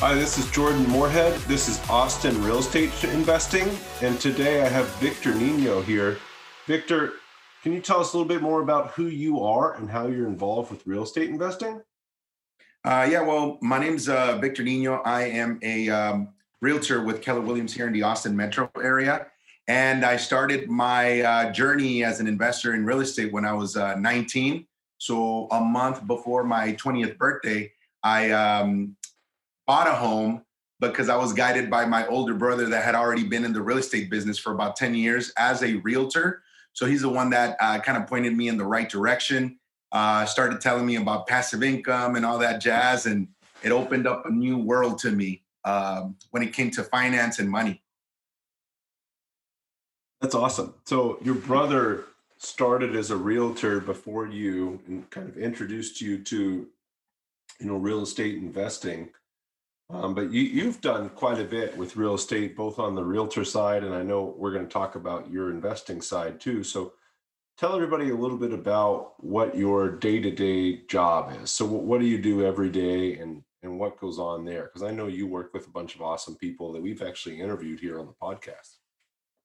Hi, this is Jordan Moorhead. This is Austin Real Estate Investing. And today I have Victor Nino here. Victor, can you tell us a little bit more about who you are and how you're involved with real estate investing? Uh, yeah, well, my name's uh, Victor Nino. I am a um, realtor with Keller Williams here in the Austin metro area. And I started my uh, journey as an investor in real estate when I was uh, 19. So a month before my 20th birthday, I um, bought a home because I was guided by my older brother that had already been in the real estate business for about 10 years as a realtor. So he's the one that uh, kind of pointed me in the right direction, uh, started telling me about passive income and all that jazz. And it opened up a new world to me um, when it came to finance and money. That's awesome. So your brother started as a realtor before you and kind of introduced you to, you know, real estate investing. Um, but you, you've done quite a bit with real estate, both on the realtor side, and I know we're going to talk about your investing side too. So tell everybody a little bit about what your day-to-day job is. So what do you do every day and, and what goes on there? Because I know you work with a bunch of awesome people that we've actually interviewed here on the podcast.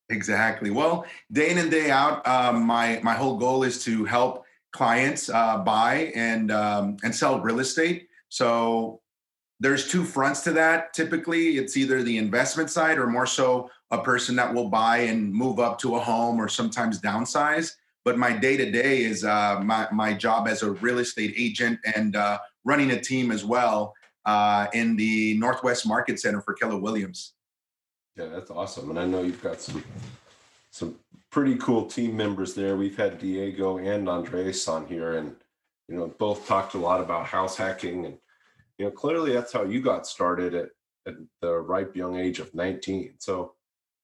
Exactly. Well, day in and day out, um, my my whole goal is to help clients uh, buy and um, and sell real estate. So there's two fronts to that. Typically, it's either the investment side or more so a person that will buy and move up to a home or sometimes downsize. But my day to day is uh, my my job as a real estate agent and uh, running a team as well uh, in the Northwest Market Center for Keller Williams. Yeah, that's awesome. And I know you've got some some pretty cool team members there. We've had Diego and Andres on here, and you know, both talked a lot about house hacking, and you know, clearly that's how you got started at, at the ripe young age of 19. So,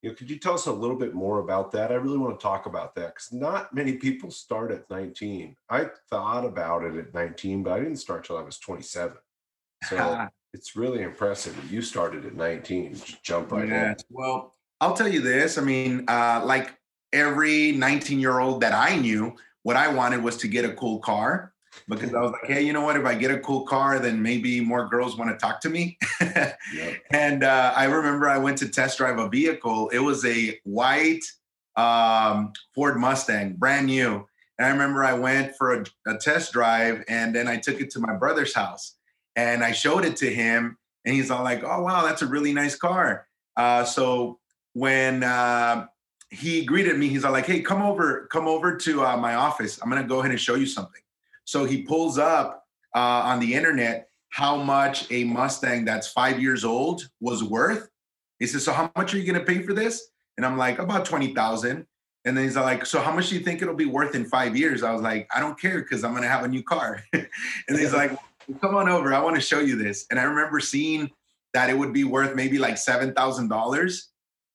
you know, could you tell us a little bit more about that? I really want to talk about that because not many people start at 19. I thought about it at 19, but I didn't start till I was 27. So it's really impressive that you started at 19. Just jump right in. Well, I'll tell you this. I mean, uh, like every 19 year old that I knew, what I wanted was to get a cool car because I was like, hey, you know what? If I get a cool car, then maybe more girls want to talk to me. yep. And uh, I remember I went to test drive a vehicle. It was a white um, Ford Mustang, brand new. And I remember I went for a, a test drive and then I took it to my brother's house and I showed it to him, and he's all like, "Oh wow, that's a really nice car." Uh, so when uh, he greeted me, he's all like, "Hey, come over, come over to uh, my office. I'm gonna go ahead and show you something." So he pulls up uh, on the internet how much a Mustang that's five years old was worth. He says, "So how much are you gonna pay for this?" And I'm like, "About twenty thousand. And then he's like, "So how much do you think it'll be worth in five years?" I was like, "I don't care because I'm gonna have a new car." and he's like, come on over. I want to show you this. And I remember seeing that it would be worth maybe like $7,000,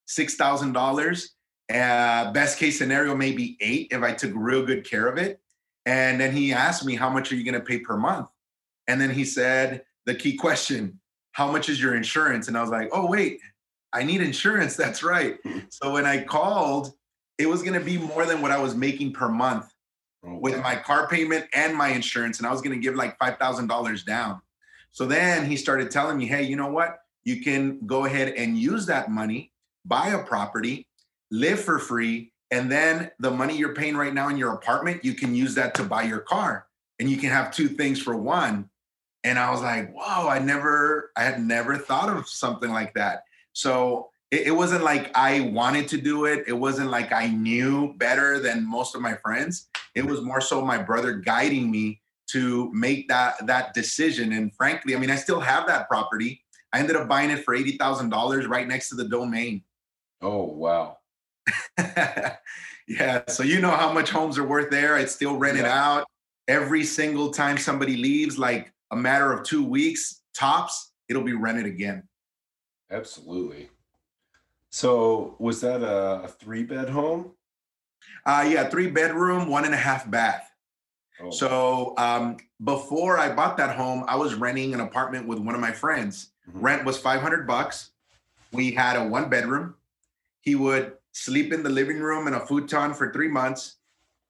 $6,000. Uh, best case scenario, maybe eight if I took real good care of it. And then he asked me, How much are you going to pay per month? And then he said, The key question, How much is your insurance? And I was like, Oh, wait, I need insurance. That's right. so when I called, it was going to be more than what I was making per month oh, with my car payment and my insurance. And I was going to give like $5,000 down. So then he started telling me, hey, you know what? You can go ahead and use that money, buy a property, live for free. And then the money you're paying right now in your apartment, you can use that to buy your car. And you can have two things for one. And I was like, whoa, I never, I had never thought of something like that. So it, it wasn't like I wanted to do it. It wasn't like I knew better than most of my friends. It was more so my brother guiding me to make that that decision. And frankly, I mean, I still have that property. I ended up buying it for eighty thousand dollars right next to the domain. Oh wow. yeah. So you know how much homes are worth there. It's still rented yeah. out. Every single time somebody leaves, like a matter of two weeks tops, it'll be rented again. Absolutely. So was that a, a three bed home? Uh, yeah, three bedroom, one and a half bath. Oh, So um, before I bought that home, I was renting an apartment with one of my friends. Mhm. Rent was 500 bucks. We had a one bedroom. He would sleep in the living room in a futon for three months,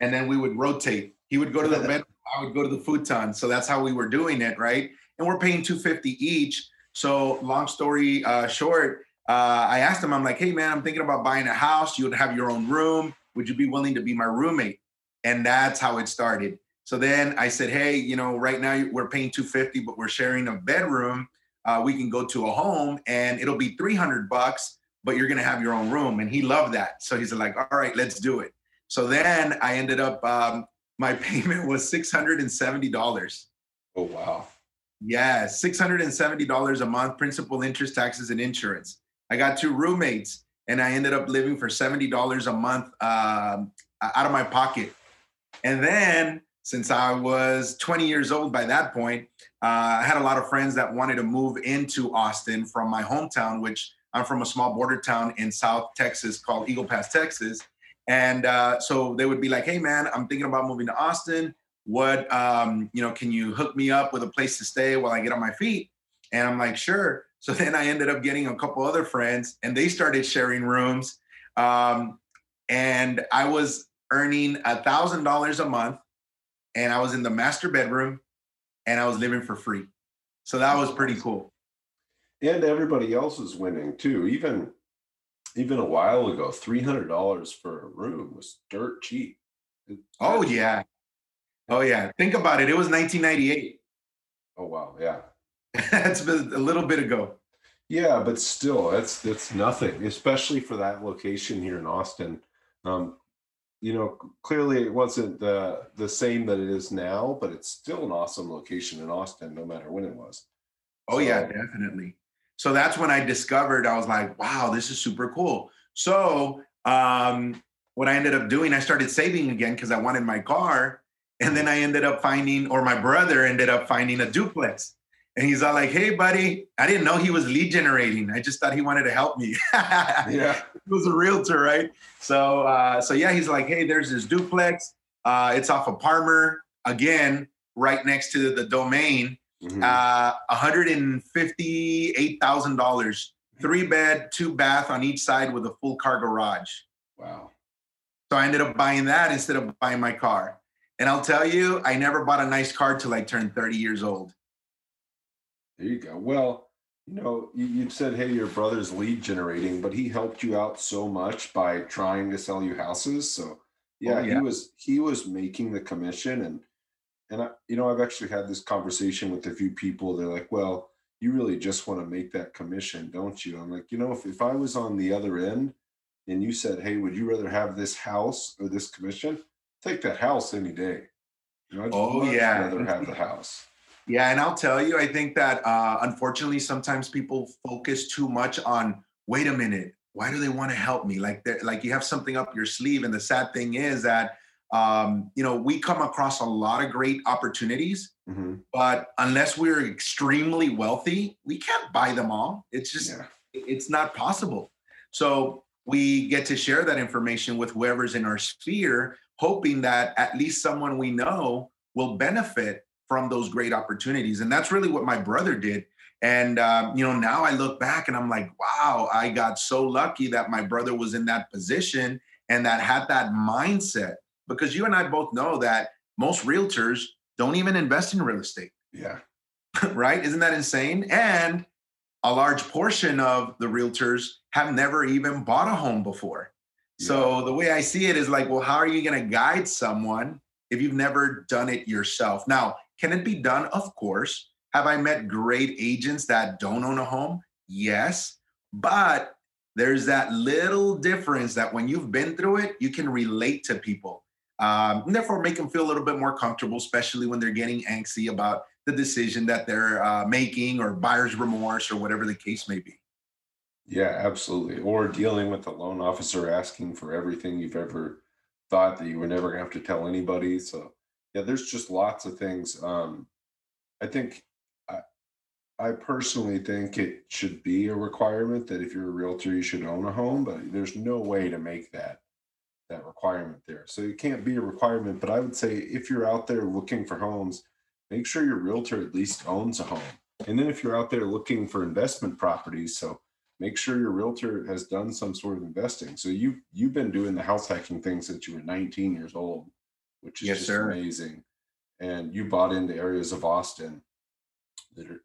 and then we would rotate. He would go to the bedroom, I would go to the futon. So that's how we were doing it, right? And we're paying 250 each. So long story uh, short, uh, I asked him, I'm like, hey man, I'm thinking about buying a house. You would have your own room. Would you be willing to be my roommate? And that's how it started. So then I said, hey, you know, right now we're paying 250, but we're sharing a bedroom. Uh, we can go to a home and it'll be 300 bucks, but you're gonna have your own room. And he loved that. So he's like, all right, let's do it. So then I ended up, um, my payment was $670. oh wow. Yeah, $670 a month, principal, interest, taxes, and insurance. I got two roommates and I ended up living for $70 a month um, out of my pocket. And then, since I was 20 years old by that point, uh, I had a lot of friends that wanted to move into Austin from my hometown, which I'm from a small border town in South Texas called Eagle Pass, Texas. And uh, so they would be like, hey, man, I'm thinking about moving to Austin. What um you know can you hook me up with a place to stay while i get on my feet? And i'm like sure. So then i ended up getting a couple other friends and they started sharing rooms. Um and i was earning a thousand dollars a month and i was in the master bedroom and i was living for free. So that was pretty cool And everybody else is winning too. Even even a while ago, three hundred dollars for a room was dirt cheap. Oh yeah oh yeah think about it it was 1998 Oh wow, yeah. that's been a little bit ago Yeah, but still, that's that's nothing, especially for that location here in Austin. Um, you know, clearly it wasn't the the same that it is now, but it's still an awesome location in Austin, no matter when it was. Oh yeah, definitely. So that's when I discovered I was like, wow, this is super cool. So um, what I ended up doing, I started saving again because I wanted my car, and then I ended up finding, or my brother ended up finding a duplex, and he's all like, hey buddy, I didn't know he was lead generating. I just thought he wanted to help me. Yeah. he was a realtor, right? So uh, so yeah, he's like, hey, there's this duplex. Uh, it's off of Parmer again, right next to the domain Mhm. uh, $158,000, three bed, two bath on each side with a full car garage. wow. So I ended up buying that instead of buying my car. And I'll tell you, I never bought a nice car till I turned 30 years old. There you go. Well, you know, you, you said, hey, your brother's lead generating, but he helped you out so much by trying to sell you houses. So yeah, yeah. he was he was making the commission and and I, you know, I've actually had this conversation with a few people. They're like, well, you really just want to make that commission, don't you? I'm like, you know, if, if I was on the other end and you said, hey, would you rather have this house or this commission? Take that house any day. You know, I'd Oh, yeah. rather have the house. Yeah, and I'll tell you, I think that uh, unfortunately, sometimes people focus too much on. Wait a minute, why do they want to help me? Like, like you have something up your sleeve, and the sad thing is that um, you know we come across a lot of great opportunities, Mhm. but unless we're extremely wealthy, we can't buy them all. It's just Yeah. it's not possible. So we get to share that information with whoever's in our sphere, hoping that at least someone we know will benefit from those great opportunities. And that's really what my brother did. And um, you know, now I look back and I'm like, wow, I got so lucky that my brother was in that position and that had that mindset. Because you and I both know that most realtors don't even invest in real estate Yeah. right? Isn't that insane? And a large portion of the realtors have never even bought a home before. So the way I see it is like, well, how are you going to guide someone if you've never done it yourself? Now, can it be done? Of course. Have I met great agents that don't own a home? Yes. But there's that little difference that when you've been through it, you can relate to people. Um, and therefore, make them feel a little bit more comfortable, especially when they're getting antsy about the decision that they're uh, making or buyer's remorse or whatever the case may be. Yeah, absolutely. Or dealing with a loan officer asking for everything you've ever thought that you were never gonna have to tell anybody. So yeah, there's just lots of things. Um, I think I, I personally think it should be a requirement that if you're a realtor, you should own a home, but there's no way to make that that requirement there. So it can't be a requirement, but I would say if you're out there looking for homes, make sure your realtor at least owns a home. And then if you're out there looking for investment properties, so make sure your realtor has done some sort of investing. So you you've been doing the house hacking thing since you were 19 years old, which is Yes, just sir. amazing. And you bought into areas of Austin that are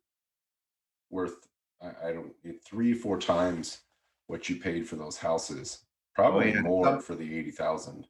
worth I, I don't three four times what you paid for those houses. Probably yeah. more for the 80,000.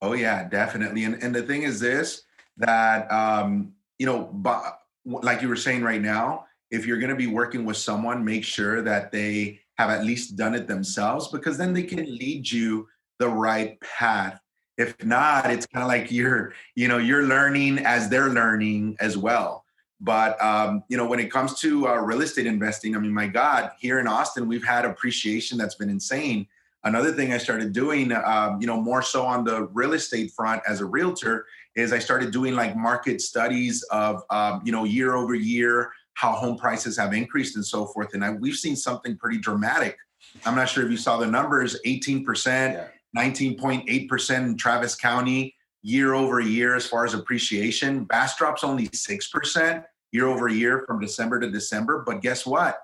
Oh yeah, definitely. And and the thing is this that um, you know, but like you were saying right now, if you're going to be working with someone, make sure that they have at least done it themselves because then they can lead you the right path. If not, it's kind of like you're, you know, you're learning as they're learning as well. But um, you know, when it comes to uh, real estate investing, I mean, my God, here in Austin, we've had appreciation that's been insane another thing i started doing um, you know more so on the real estate front as a realtor is i started doing like market studies of um, you know year over year how home prices have increased and so forth. And I, we've seen something pretty dramatic. I'm not sure if you saw the numbers 18% Yeah. 19.8% in travis county year over year as far as appreciation. Bastrop's only 6% year over year from december to december. But guess what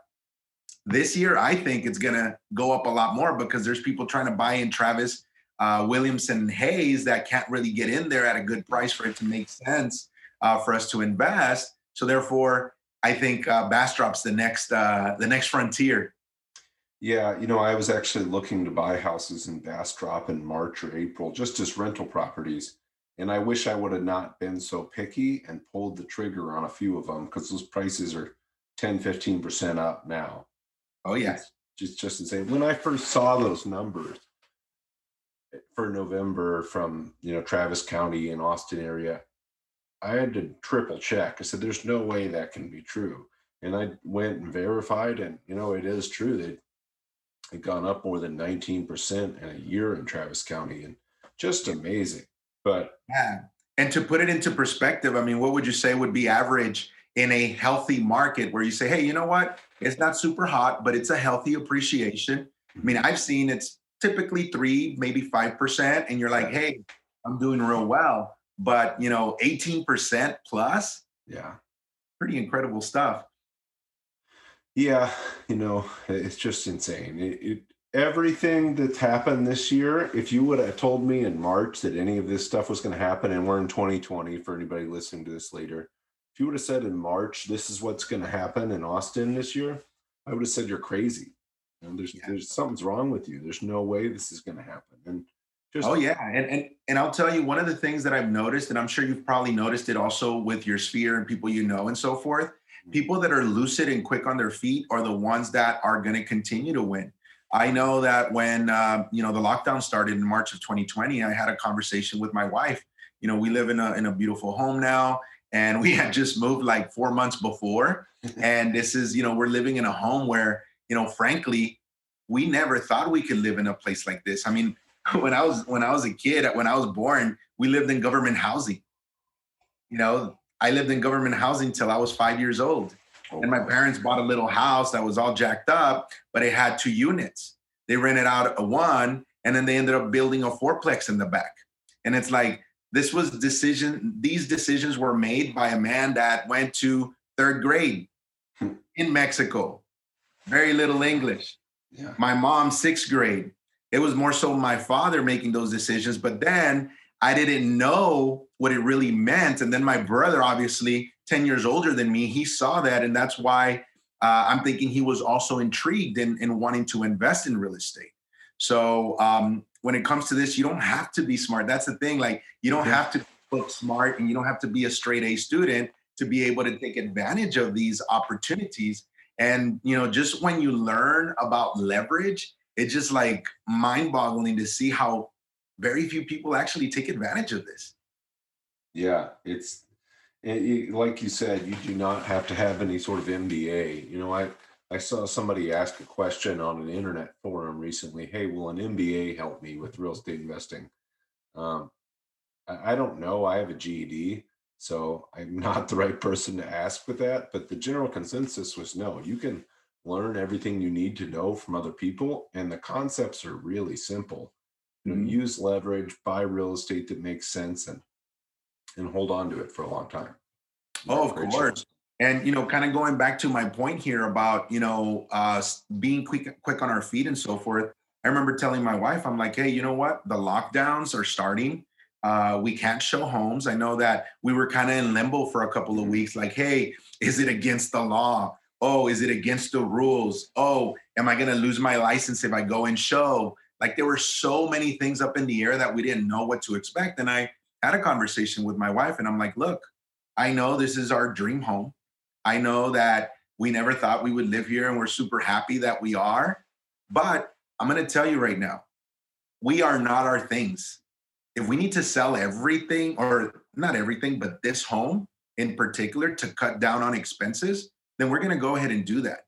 this year, I think it's going to go up a lot more because there's people trying to buy in Travis uh, Williamson Hayes that can't really get in there at a good price for it to make sense uh, for us to invest. So therefore, I think uh, Bastrop's the next uh, the next frontier. Yeah, you know, I was actually looking to buy houses in Bastrop in March or April, just as rental properties. And I wish I would have not been so picky and pulled the trigger on a few of them because those prices are 10, 15% up now. Oh It's just just insane. When I first saw those numbers eh, for November from you know Travis County and Austin area, I had to triple check. I said, "There's no way that can be true." And I went and verified, and you know it is true that it gone up more than 19% in a year in Travis County, and just amazing. But yeah. And to put it into perspective, I mean, what would you say would be average in a healthy market where you say, hey, you know what? It's not super hot, but it's a healthy appreciation. I mean, I've seen it's typically three, maybe five percent, and you're like, hey, I'm doing real well. But you know, 18% plus, yeah, pretty incredible stuff. Yeah, you know, it's just insane. It, it everything that's happened this year, if you would have told me in March that any of this stuff was going to happen, and we're in 2020 for anybody listening to this later, if you would have said in March this is what's going to happen in Austin this year, I would have said you're crazy. You know, there's Yeah. there's something's wrong with you. There's no way this is going to happen. And just Oh yeah, and and and I'll tell you one of the things that I've noticed, and I'm sure you've probably noticed it also with your sphere and people you know and so forth. People that are lucid and quick on their feet are the ones that are going to continue to win. I know that when uh, you know the lockdown started in March of 2020, I had a conversation with my wife. You know, we live in a in a beautiful home now, and we had just moved like four months before, and this is you know we're living in a home where you know frankly we never thought we could live in a place like this. I mean, when I was when I was a kid, when I was born, we lived in government housing. You know, I lived in government housing till I was five years old. oh, And my parents bought a little house that was all jacked up, but it had two units. They rented out a one, and then they ended up building a fourplex in the back. And it's like this was decision. These decisions were made by a man that went to third grade in Mexico, very little English. Yeah, my mom sixth grade. It was more so my father making those decisions but then i didn't know what it really meant. And then my brother obviously 10 years older than me he saw that and that's why uh, i'm thinking he was also intrigued in, in wanting to invest in real estate. So um, when it comes to this you don't have to be smart that's the thing like you don't Yeah. have to look smart and you don't have to be a straight a student to be able to take advantage of these opportunities and you know, just when you learn about leverage, it's just like mind-boggling to see how very few people actually take advantage of this. yeah. It's it, it- like you said, you do not have to have any sort of MBA. You know, I I saw somebody ask a question on an internet forum recently. Hey, will an MBA help me with real estate investing? Um, I, I don't know. I have a GED, So I'm not the right person to ask with that. But the general consensus was no, you can learn everything you need to know from other people. And the concepts are really simple. You know, Mhm. use leverage, buy real estate that makes sense and and hold on to it for a long time. Oh, of course. And you know, kind of going back to my point here about you know uh, being quick quick on our feet and so forth. I remember telling my wife, I'm like, hey, you know what? The lockdowns are starting. Uh, we can't show homes. I know that we were kind of in limbo for a couple of weeks. Like, hey, is it against the law? Oh, is it against the rules? Oh, am I going to lose my license if I go and show? Like, there were so many things up in the air that we didn't know what to expect. And I had a conversation with my wife, and I'm like, look, I know this is our dream home. I know that we never thought we would live here and we're super happy that we are. But I'm going to tell you right now, we are not our things. If we need to sell everything, or not everything, but this home in particular to cut down on expenses, then we're going to go ahead and do that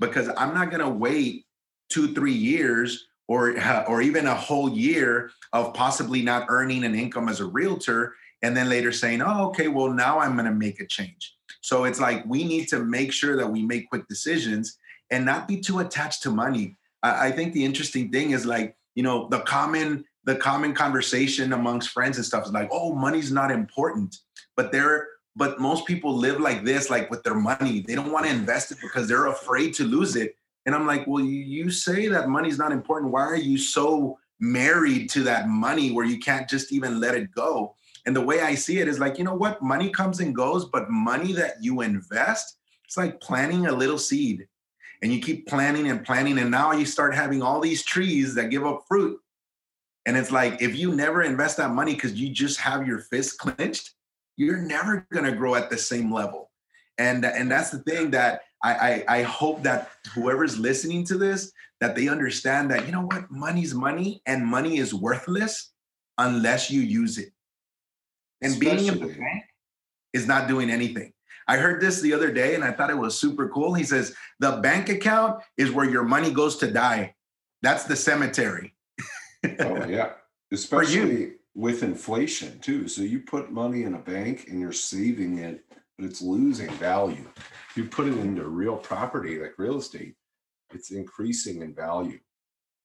because I'm not going to wait two, three years or, uh, or even a whole year of possibly not earning an income as a realtor and then later saying, oh, okay, well, now I'm going to make a change. So it's like we need to make sure that we make quick decisions and not be too attached to money. I, I think the interesting thing is like, you know, the common the common conversation amongst friends and stuff is like, oh, money's not important. But they're but most people live like this, like with their money. They don't want to invest it because they're afraid to lose it. And I'm like, well, you, you say that money's not important. Why are you so married to that money where you can't just even let it go? And the way I see it is like, you know what? Money comes and goes, but money that you invest, it's like planting a little seed. And you keep planting and planting. And now you start having all these trees that give up fruit. And it's like, if you never invest that money because you just have your fist clenched, you're never gonna grow at the same level. And, and that's the thing that I, I, I hope that whoever's listening to this, that they understand that, you know what, money's money and money is worthless unless you use it. And being in the Especially- bank is not doing anything. I heard this the other day and I thought it was super cool. He says, the bank account is where your money goes to die. That's the cemetery. Oh yeah, especially with inflation too. So you put money in a bank and you're saving it, but it's losing value. You put it into real property like real estate, it's increasing in value.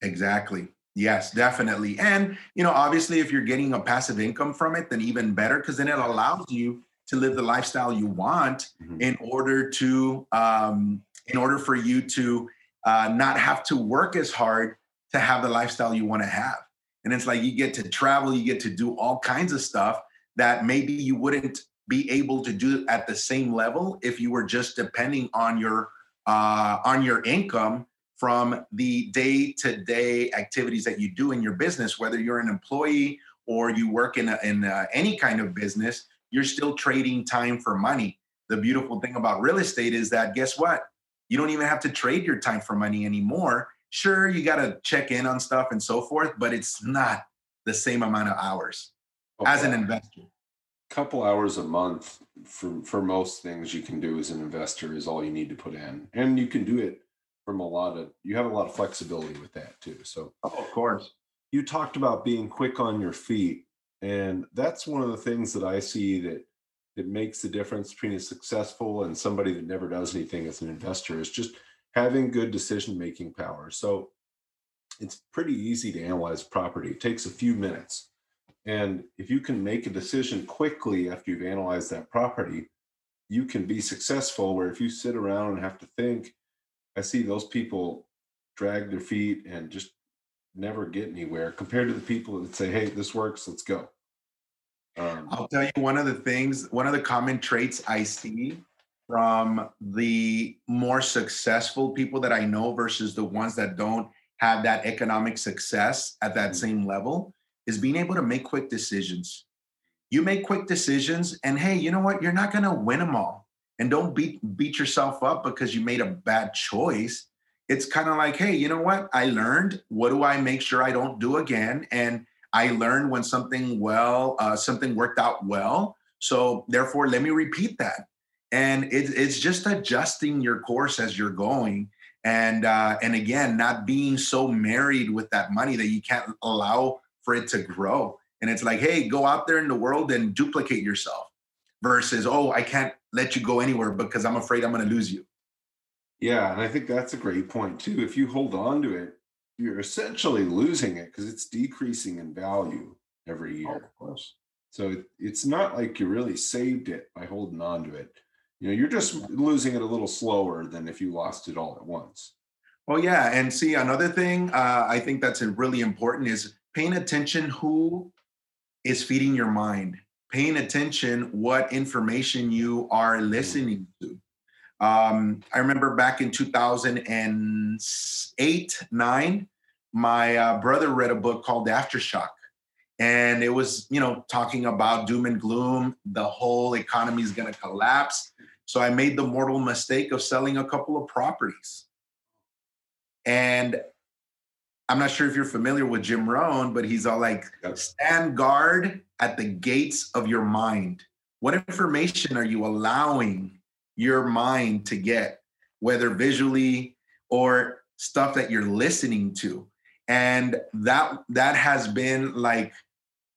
Exactly. Yes, definitely. And, you know, obviously, if you're getting a passive income from it, then even better, because then it allows you to live the lifestyle you want Mhm. in order to, um, in order for you to uh, not have to work as hard to have the lifestyle you want to have. And it's like you get to travel, you get to do all kinds of stuff that maybe you wouldn't be able to do at the same level if you were just depending on your uh, on your income from the day-to-day activities that you do in your business, whether you're an employee or you work in, a, in a, any kind of business, you're still trading time for money. The beautiful thing about real estate is that guess what? You don't even have to trade your time for money anymore. Sure, you got to check in on stuff and so forth, but it's not the same amount of hours Oh, as an investor. A couple hours a month for for most things you can do as an investor is all you need to put in and you can do it from a lot of you have a lot of flexibility with that too so. Oh, of course. you talked about being quick on your feet and that's one of the things that i see that that makes the difference between a successful and somebody that never does anything as an investor is just having good decision making power. So it's pretty easy to analyze property. It takes a few minutes. And if you can make a decision quickly after you've analyzed that property you can be successful where if you sit around and have to think i see those people drag their feet and just never get anywhere compared to the people that say, "Hey, this works. Let's go." Um, I'll tell you one of the things, one of the common traits I see from the more successful people that I know versus the ones that don't have that economic success at that Mhm. same level is being able to make quick decisions. You make quick decisions, and hey, you know what? You're not going to win them all. And don't beat beat yourself up because you made a bad choice. It's kind of like, hey, you know what? I learned. What do I make sure I don't do again? And I learned when something well, uh, something worked out well. So therefore, let me repeat that. And it, it's just adjusting your course as you're going, and uh, and again, not being so married with that money that you can't allow for it to grow. And it's like, hey, go out there in the world and duplicate yourself. versus, oh, I can't let you go anywhere because I'm afraid I'm going to lose you. Yeah, and I think that's a great point too. If you hold on to it, you're essentially losing it because it's decreasing in value every year. of course. So it, it's not like you really saved it by holding on to it. You know, you're just losing it a little slower than if you lost it all at once. Oh yeah, and see another thing uh, I think that's really important is paying attention who is feeding your mind, paying attention what information you are listening to. Um, I remember back in 2008, nine, my uh, brother read a book called Aftershock. And it was, you know, talking about doom and gloom. The whole economy is going to collapse. So I made the mortal mistake of selling a couple of properties. And I'm not sure if you're familiar with Jim Rohn, but he's all like, Yep. stand guard at the gates of your mind. What information are you allowing your mind to get, whether visually or stuff that you're listening to? And that that has been like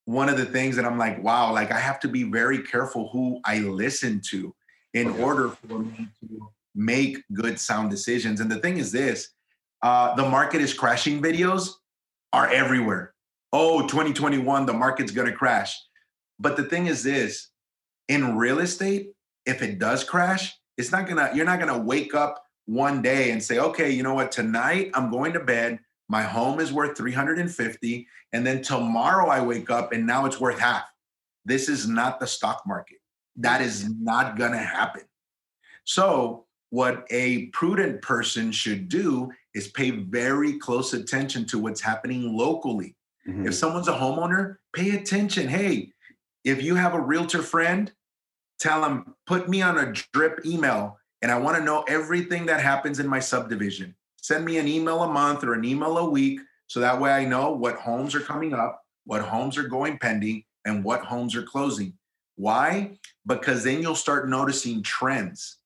one of the things that I'm like, wow, like I have to be very careful who I listen to in Okay. order for me to make good sound decisions. And the thing is this, uh, the market is crashing videos are everywhere. Oh, 2021, the market's gonna crash. But the thing is this, in real estate, if it does crash, it's not gonna, you're not gonna wake up one day and say, okay, you know what, tonight I'm going to bed, my home is worth 350, and then tomorrow I wake up and now it's worth half. This is not the stock market. That is not gonna happen. So, what a prudent person should do is pay very close attention to what's happening locally. Mhm. If someone's a homeowner, pay attention. Hey, if you have a realtor friend, tell them, put me on a drip email and I want to know everything that happens in my subdivision. Send me an email a month or an email a week so that way I know what homes are coming up, what homes are going pending, and what homes are closing. Why? Because then you'll start noticing trends.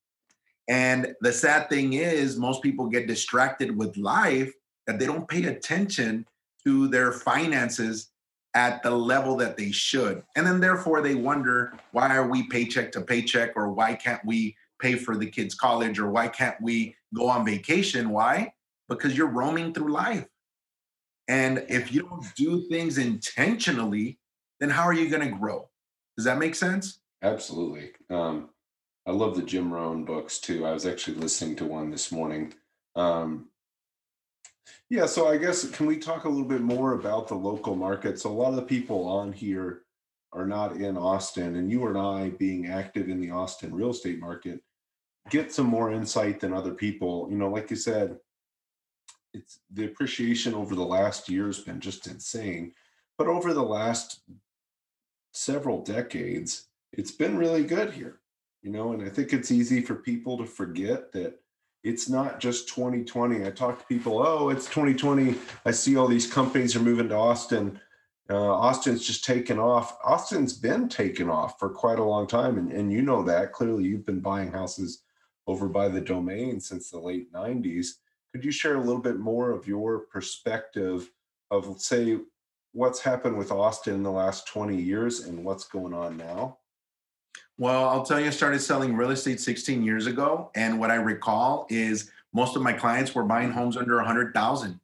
And the sad thing is, most people get distracted with life that they don't pay attention to their finances at the level that they should. And then therefore they wonder why are we paycheck to paycheck or why can't we pay for the kids college or why can't we go on vacation? Why? Because you're roaming through life. And if you don't do things intentionally, then how are you going to grow? Does that make sense? Absolutely. Um, I love the Jim Rohn books too. I was actually listening to one this morning. Um, yeah, so I guess can we talk a little bit more about the local market? So a lot of the people on here are not in Austin, and you and I, being active in the Austin real estate market, get some more insight than other people. You know, like you said, it's the appreciation over the last year has been just insane, but over the last several decades, it's been really good here. You know, and I think it's easy for people to forget that it's not just 2020. I talk to people, oh, it's 2020. I see all these companies are moving to Austin. Uh, Austin's just taken off. Austin's been taken off for quite a long time. And, and you know that. Clearly, you've been buying houses over by the domain since the late 90s. Could you share a little bit more of your perspective of, say, what's happened with Austin in the last 20 years and what's going on now? Well, I'll tell you, I started selling real estate 16 years ago. And what I recall is most of my clients were buying homes under 100,000.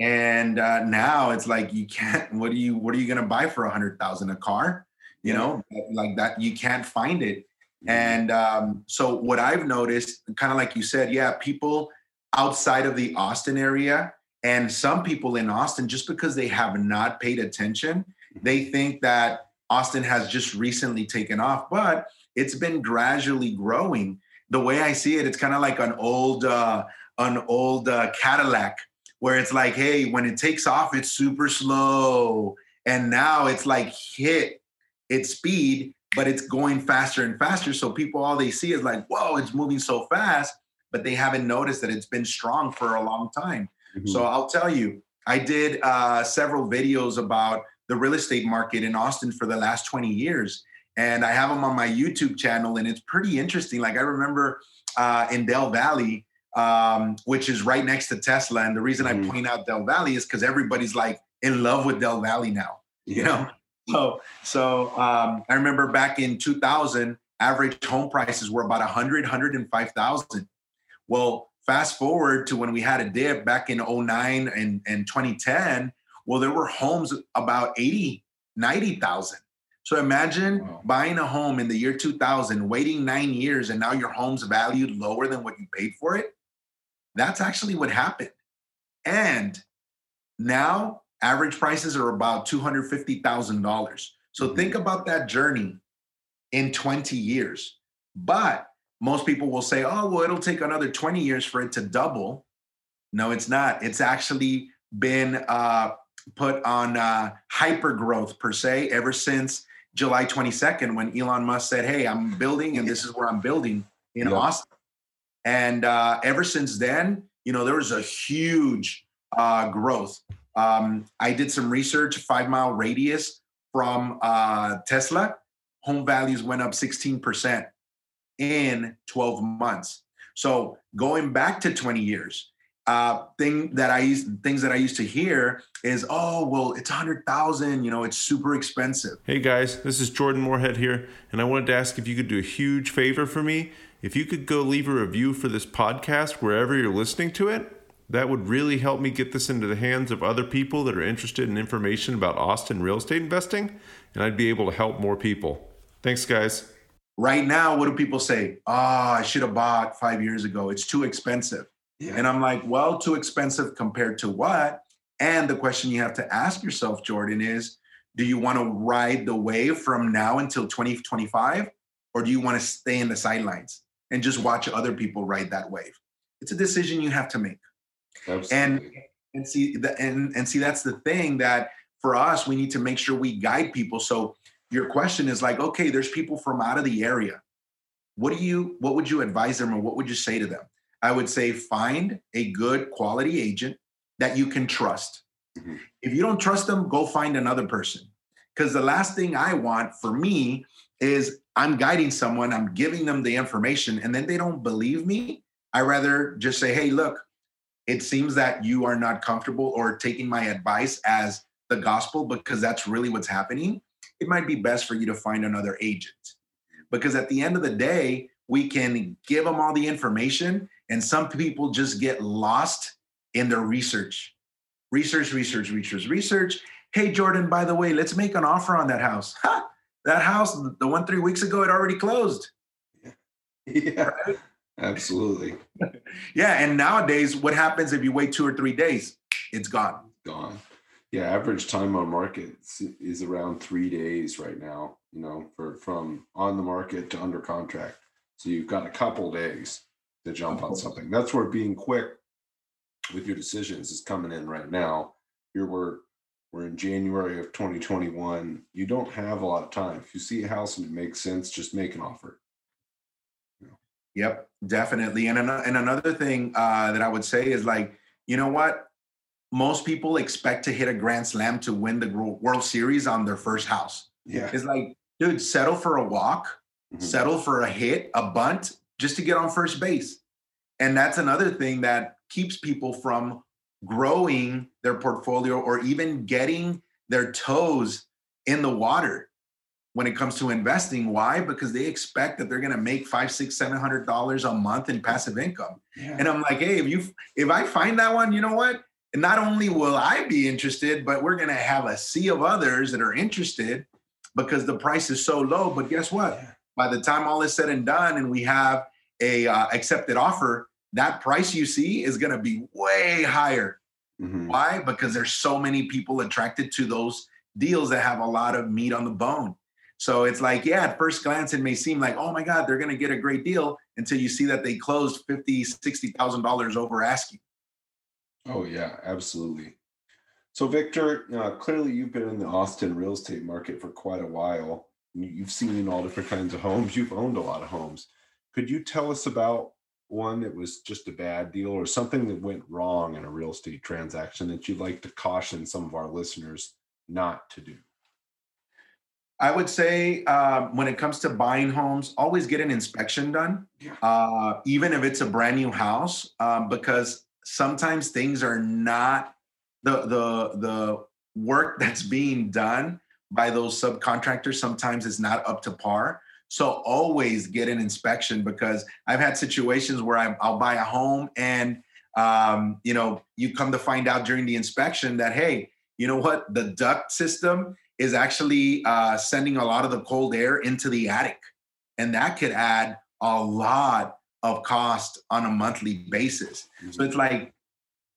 And uh, now it's like you can't. What are you? What are you going to buy for a hundred thousand? A car? You know, like that. You can't find it. And um, so what I've noticed, kind of like you said, yeah, people outside of the Austin area and some people in Austin, just because they have not paid attention, they think that Austin has just recently taken off, but it's been gradually growing. The way I see it, it's kind of like an old, uh, an old uh, Cadillac, where it's like, hey, when it takes off, it's super slow, and now it's like hit its speed, but it's going faster and faster. So people, all they see is like, whoa, it's moving so fast, but they haven't noticed that it's been strong for a long time. Mhm. So I'll tell you, I did uh, several videos about the real estate market in Austin for the last 20 years. And I have them on my YouTube channel, and it's pretty interesting. Like I remember uh, in Del Valle, um, which is right next to Tesla. And the reason Mhm. I point out Del Valle is because everybody's like in love with Del Valle now. You know, So, so um, I remember back in 2000, average home prices were about 100, 105,000. Well, fast forward to when we had a dip back in 09 and, and 2010, well, there were homes about 80, 90,000. So imagine wow. buying a home in the year 2000, waiting nine years, and now your home's valued lower than what you paid for it. That's actually what happened. And now average prices are about $250,000. So mm-hmm. think about that journey in 20 years. But most people will say, oh, well, it'll take another 20 years for it to double. No, it's not. It's actually been uh, put on uh, hyper growth per se ever since July 22nd when Elon Musk said, hey, I'm building and this is where I'm building in Austin. And uh, ever since then, you know, there was a huge uh, growth. Um, I did some research, five mile radius from uh, Tesla, home values went up 16% in 12 months. So going back to 20 years, uh, thing that I used, things that I used to hear is, oh, well, it's a hundred thousand, you know, it's super expensive. Hey guys, this is Jordan Moorhead here, and I wanted to ask if you could do a huge favor for me. If you could go leave a review for this podcast wherever you're listening to it, that would really help me get this into the hands of other people that are interested in information about Austin real estate investing, and I'd be able to help more people. Thanks, guys. Right now, what do people say? Oh, I should have bought five years ago. It's too expensive. Yeah. And I'm like, well, too expensive compared to what? And the question you have to ask yourself, Jordan, is do you want to ride the wave from now until 2025? Or do you want to stay in the sidelines and just watch other people ride that wave? It's a decision you have to make. Absolutely. And and see the, and, and see that's the thing that for us, we need to make sure we guide people. So your question is like, okay, there's people from out of the area. What do you what would you advise them or what would you say to them? I would say find a good quality agent that you can trust. Mm-hmm. If you don't trust them, go find another person. Because the last thing I want for me is I'm guiding someone, I'm giving them the information, and then they don't believe me. I rather just say, hey, look, it seems that you are not comfortable or taking my advice as the gospel because that's really what's happening. It might be best for you to find another agent. Because at the end of the day, we can give them all the information and some people just get lost in their research. Research, research, research, research. Hey, Jordan, by the way, let's make an offer on that house. Ha! That house, the one three weeks ago, it already closed. Yeah, right? absolutely. yeah, and nowadays, what happens if you wait two or three days? It's gone. Gone. Yeah, average time on market is around three days right now. You know, for from on the market to under contract. So you've got a couple days to jump on something. That's where being quick with your decisions is coming in right now. Here we're we're in January of 2021. You don't have a lot of time. If you see a house and it makes sense, just make an offer. Yep, definitely. And an- and another thing uh, that I would say is like, you know what? Most people expect to hit a grand slam to win the World Series on their first house. Yeah, it's like, dude, settle for a walk, mm-hmm. settle for a hit, a bunt, just to get on first base. And that's another thing that keeps people from growing their portfolio or even getting their toes in the water when it comes to investing. Why? Because they expect that they're going to make five, six, seven hundred dollars a month in passive income. Yeah. And I'm like, hey, if you if I find that one, you know what? not only will I be interested, but we're going to have a sea of others that are interested because the price is so low. But guess what? Yeah. By the time all is said and done, and we have a uh, accepted offer, that price you see is going to be way higher. Mm-hmm. Why? Because there's so many people attracted to those deals that have a lot of meat on the bone. So it's like, yeah, at first glance, it may seem like, oh my God, they're going to get a great deal until you see that they closed fifty, sixty thousand dollars over asking. Oh yeah, absolutely. So Victor, uh, clearly you've been in the Austin real estate market for quite a while. You've seen all different kinds of homes. You've owned a lot of homes. Could you tell us about one that was just a bad deal or something that went wrong in a real estate transaction that you'd like to caution some of our listeners not to do? I would say uh, when it comes to buying homes, always get an inspection done, yeah. uh, even if it's a brand new house, um, because sometimes things are not the the the work that's being done by those subcontractors sometimes it's not up to par. So always get an inspection because I've had situations where I, will buy a home and um, you know you come to find out during the inspection that hey, you know what, the duct system is actually uh, sending a lot of the cold air into the attic, and that could add a lot of cost on a monthly basis. Mm-hmm. So it's like,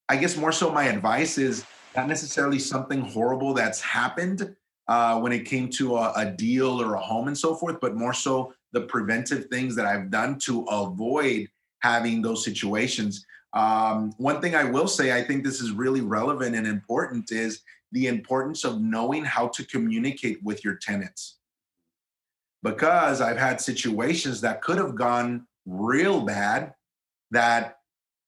I guess more so my advice is not necessarily something horrible that's happened uh, when it came to a, a deal or a home and so forth, but more so the preventive things that I've done to avoid having those situations. Um, one thing I will say, I think this is really relevant and important, is the importance of knowing how to communicate with your tenants. Because I've had situations that could have gone real bad that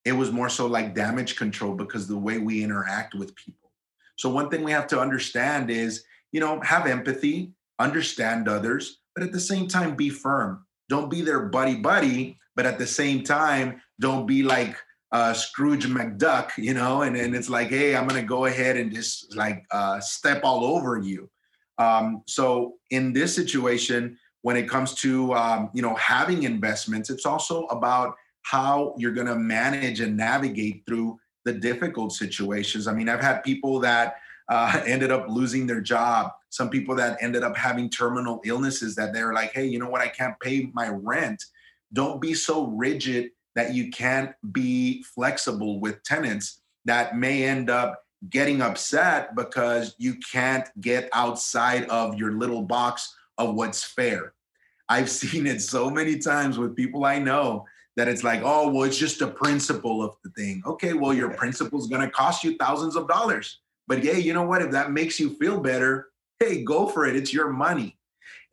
it was more so like damage control because the way we interact with people. So one thing we have to understand is, you know, have empathy, understand others, but at the same time be firm. Don't be their buddy buddy, but at the same time, don't be like uh, Scrooge McDuck, you know, and, and it's like, hey, I'm gonna go ahead and just like uh, step all over you. Um, so in this situation, when it comes to um, you know having investments it's also about how you're to manage and navigate through the difficult situations i mean i've had people that uh, ended up losing their job some people that ended up having terminal illnesses that they're like hey you know what i can't pay my rent don't be so rigid that you can't be flexible with tenants that may end up getting upset because you can't get outside of your little box of what's fair. I've seen it so many times with people I know that it's like, oh, well, it's just a principle of the thing. Okay, well, your principle is going to cost you thousands of dollars. But yeah, you know what? If that makes you feel better, hey, go for it. It's your money.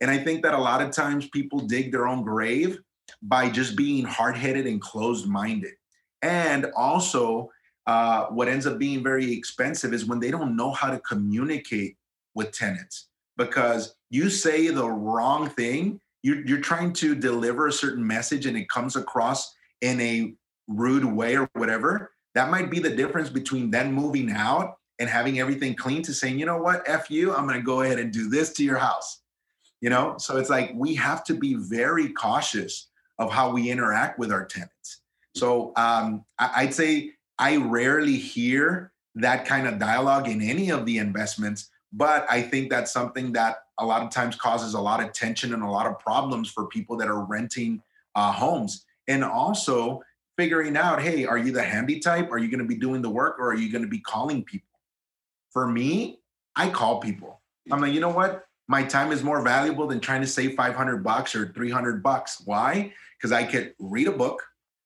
And I think that a lot of times people dig their own grave by just being hard headed and closed minded. And also, uh, what ends up being very expensive is when they don't know how to communicate with tenants because you say the wrong thing you're, you're trying to deliver a certain message and it comes across in a rude way or whatever that might be the difference between them moving out and having everything clean to saying you know what f you i'm going to go ahead and do this to your house you know so it's like we have to be very cautious of how we interact with our tenants so um, i'd say i rarely hear that kind of dialogue in any of the investments but I think that's something that a lot of times causes a lot of tension and a lot of problems for people that are renting uh, homes. And also figuring out, hey, are you the handy type? Are you going to be doing the work or are you going to be calling people? For me, I call people. I'm like, you know what? My time is more valuable than trying to save 500 bucks or 300 bucks. Why? Because I could read a book,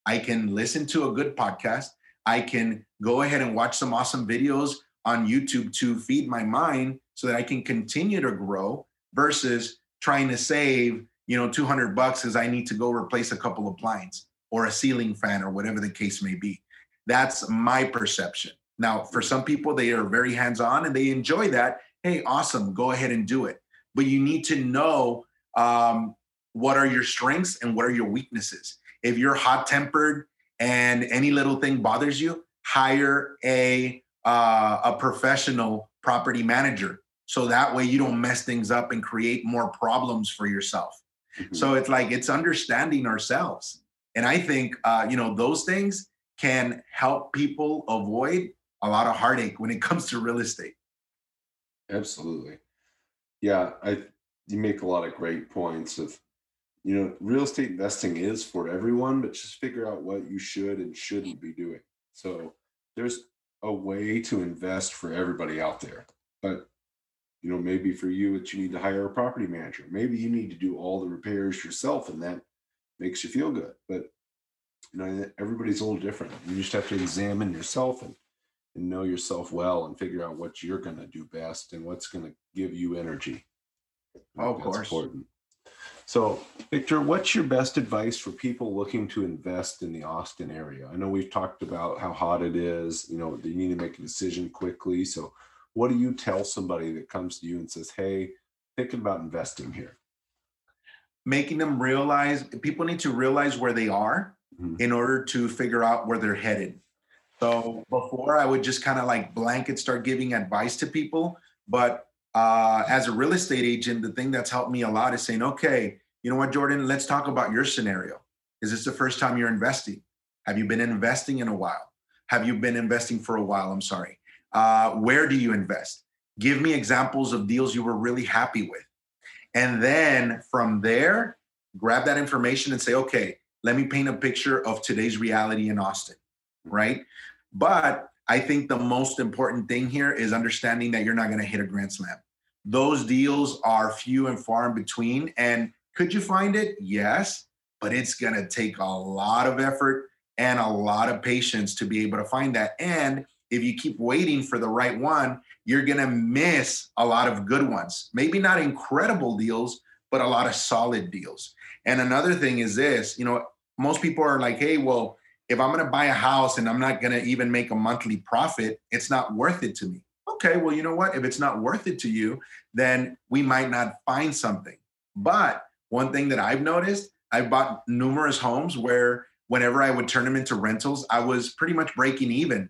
I can listen to a good podcast, I can go ahead and watch some awesome videos on YouTube to feed my mind so that I can continue to grow versus trying to save, you know, 200 bucks because I need to go replace a couple of blinds or a ceiling fan or whatever the case may be. That's my perception. Now, for some people, they are very hands on and they enjoy that. Hey, awesome, go ahead and do it. But you need to know um, what are your strengths and what are your weaknesses. If you're hot tempered and any little thing bothers you, hire a uh, a professional property manager. So that way you don't mess things up and create more problems for yourself. Mm-hmm. So it's like it's understanding ourselves. And I think, uh, you know, those things can help people avoid a lot of heartache when it comes to real estate. Absolutely. Yeah, I you make a lot of great points of you know, real estate investing is for everyone, but just figure out what you should and shouldn't be doing. So there's a way to invest for everybody out there. But you know, maybe for you, it's you need to hire a property manager. Maybe you need to do all the repairs yourself, and that makes you feel good. But you know, everybody's a little different. You just have to examine yourself and and know yourself well and figure out what you're going to do best and what's going to give you energy. Oh, of course. Important. So, Victor, what's your best advice for people looking to invest in the Austin area? I know we've talked about how hot it is, you know, you need to make a decision quickly. So, what do you tell somebody that comes to you and says, "Hey, thinking about investing here"? Making them realize people need to realize where they are mm-hmm. in order to figure out where they're headed. So, before I would just kind of like blanket start giving advice to people, but uh, as a real estate agent, the thing that's helped me a lot is saying, okay, you know what, Jordan, let's talk about your scenario. Is this the first time you're investing? Have you been investing in a while? Have you been investing for a while? I'm sorry. Uh, where do you invest? Give me examples of deals you were really happy with. And then from there, grab that information and say, okay, let me paint a picture of today's reality in Austin, right? But I think the most important thing here is understanding that you're not going to hit a grand slam. Those deals are few and far in between. And could you find it? Yes, but it's going to take a lot of effort and a lot of patience to be able to find that. And if you keep waiting for the right one, you're going to miss a lot of good ones. Maybe not incredible deals, but a lot of solid deals. And another thing is this, you know, most people are like, hey, well, if I'm going to buy a house and I'm not going to even make a monthly profit, it's not worth it to me. Okay, well, you know what? If it's not worth it to you, then we might not find something. But one thing that I've noticed, I've bought numerous homes where whenever I would turn them into rentals, I was pretty much breaking even.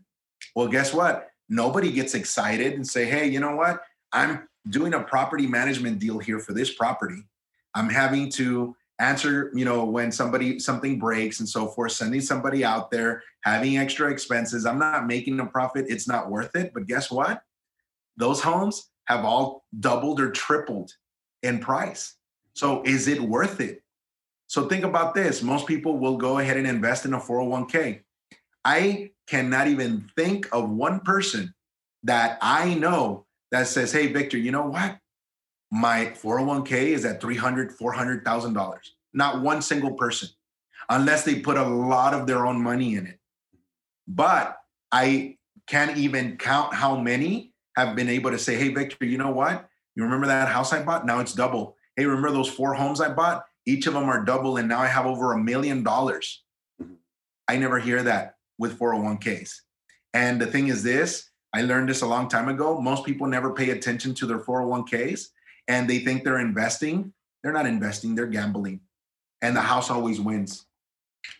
Well, guess what? Nobody gets excited and say, hey, you know what? I'm doing a property management deal here for this property. I'm having to answer you know when somebody something breaks and so forth sending somebody out there having extra expenses. I'm not making a profit. It's not worth it. But guess what? Those homes have all doubled or tripled in price. So is it worth it? So think about this. Most people will go ahead and invest in a 401k i cannot even think of one person that i know that says hey victor you know what my 401k is at 300 400000 dollars. Not one single person unless they put a lot of their own money in it. But i can't even count how many have been able to say hey victor you know what? You remember that house i bought? Now it's double. Hey remember those four homes i bought? Each of them are double and now i have over a million dollars. Mm-hmm. I never hear that with 401ks and the thing is this i learned this a long time ago. Most people never pay attention to their 401ks and they think they're investing, they're not investing, they're gambling. And the house always wins.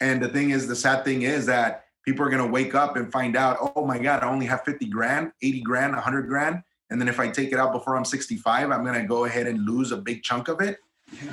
And the thing is, the sad thing is that people are going to wake up and find out, oh my God, I only have 50 grand, 80 grand, 100 grand. And then if I take it out before I'm 65, I'm going to go ahead and lose a big chunk of it.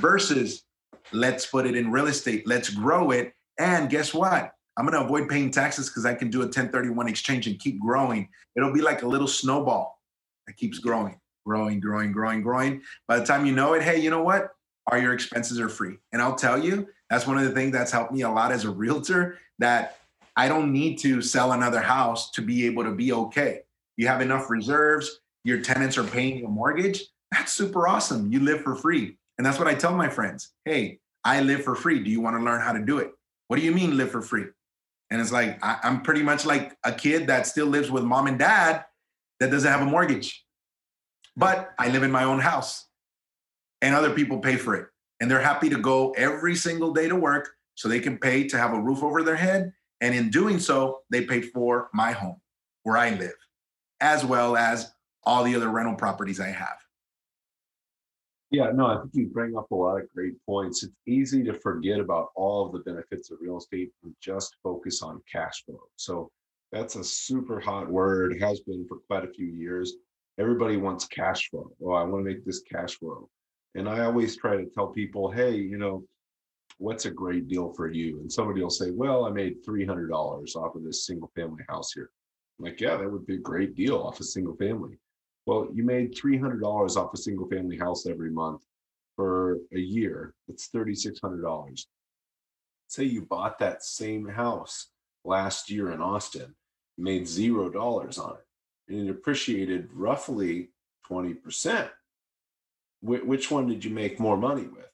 Versus, let's put it in real estate, let's grow it. And guess what? I'm going to avoid paying taxes because I can do a 1031 exchange and keep growing. It'll be like a little snowball that keeps growing growing, growing, growing, growing. By the time you know it, hey, you know what? All your expenses are free. And I'll tell you, that's one of the things that's helped me a lot as a realtor that I don't need to sell another house to be able to be okay. You have enough reserves, your tenants are paying your mortgage. That's super awesome. You live for free. And that's what I tell my friends. Hey, I live for free. Do you want to learn how to do it? What do you mean live for free? And it's like, I, am pretty much like a kid that still lives with mom and dad that doesn't have a mortgage. But I live in my own house and other people pay for it. And they're happy to go every single day to work so they can pay to have a roof over their head. And in doing so, they pay for my home where I live, as well as all the other rental properties I have. Yeah, no, I think you bring up a lot of great points. It's easy to forget about all of the benefits of real estate and just focus on cash flow. So that's a super hot word, has been for quite a few years everybody wants cash flow. Oh, I want to make this cash flow. And I always try to tell people, hey, you know, what's a great deal for you? And somebody will say, well, I made $300 off of this single family house here. I'm like, yeah, that would be a great deal off a single family. Well, you made $300 off a single family house every month for a year. That's $3,600. Say you bought that same house last year in Austin, made zero dollars on it it appreciated roughly 20%. Wh- which one did you make more money with?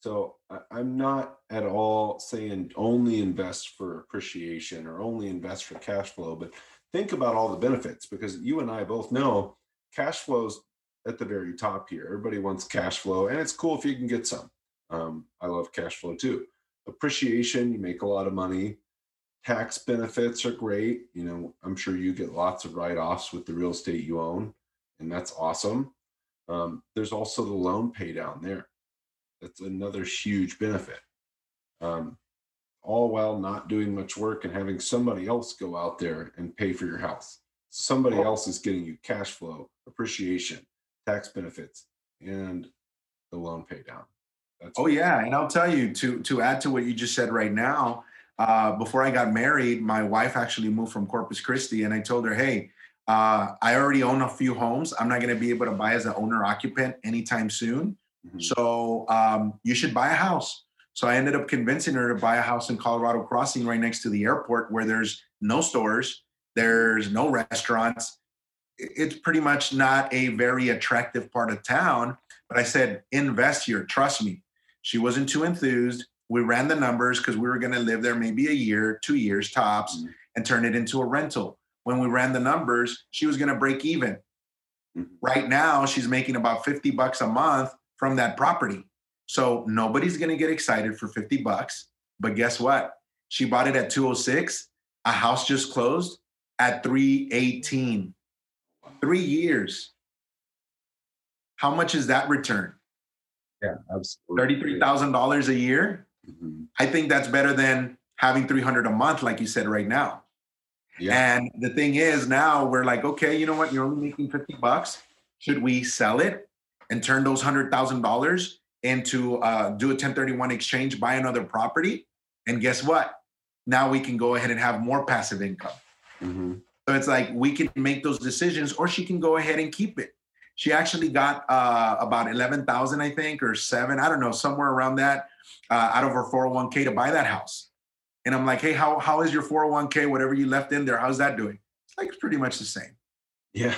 So I- am not at all saying only invest for appreciation or only invest for cash flow, but think about all the benefits because you and I both know cash flows at the very top here. Everybody wants cash flow, and it's cool if you can get some. Um, I love cash flow too. Appreciation, you make a lot of money tax benefits are great. You know, I'm sure you get lots of write offs with the real estate you own, and that's awesome. Um, there's also the loan pay down there. That's another huge benefit. Um, all while not doing much work and having somebody else go out there and pay for your house. Somebody else is getting you cash flow, appreciation. tax benefits, and the loan pay down. That's oh yeah, and I'll tell you to to add to what you just said right now. Uh, before I got married, my wife actually moved from Corpus Christi, and I told her, "Hey, uh, I already own a few homes. I'm not going to be able to buy as an owner occupant anytime soon. Mm-hmm. So um, you should buy a house." So I ended up convincing her to buy a house in Colorado Crossing, right next to the airport, where there's no stores, there's no restaurants. It's pretty much not a very attractive part of town. But I said, invest here, trust me. She wasn't too enthused. We ran the numbers because we were going to live there maybe a year, two years tops, mm-hmm. and turn it into a rental. When we ran the numbers, she was going to break even. Mm-hmm. Right now, she's making about 50 bucks a month from that property. So nobody's going to get excited for 50 bucks. But guess what? She bought it at 206. A house just closed at 318. Three years. How much is that return? Yeah, absolutely. $33,000 a year. Mm-hmm. I think that's better than having 300 a month, like you said right now. Yeah. And the thing is, now we're like, okay, you know what? You're only making 50 bucks. Should we sell it and turn those $100,000 into uh, do a 1031 exchange, buy another property? And guess what? Now we can go ahead and have more passive income. Mm-hmm. So it's like we can make those decisions, or she can go ahead and keep it. She actually got uh, about 11,000, I think, or seven, I don't know, somewhere around that uh, out of her 401k to buy that house. And I'm like, hey, how, how is your 401k, whatever you left in there, how's that doing? It's like, it's pretty much the same. Yeah.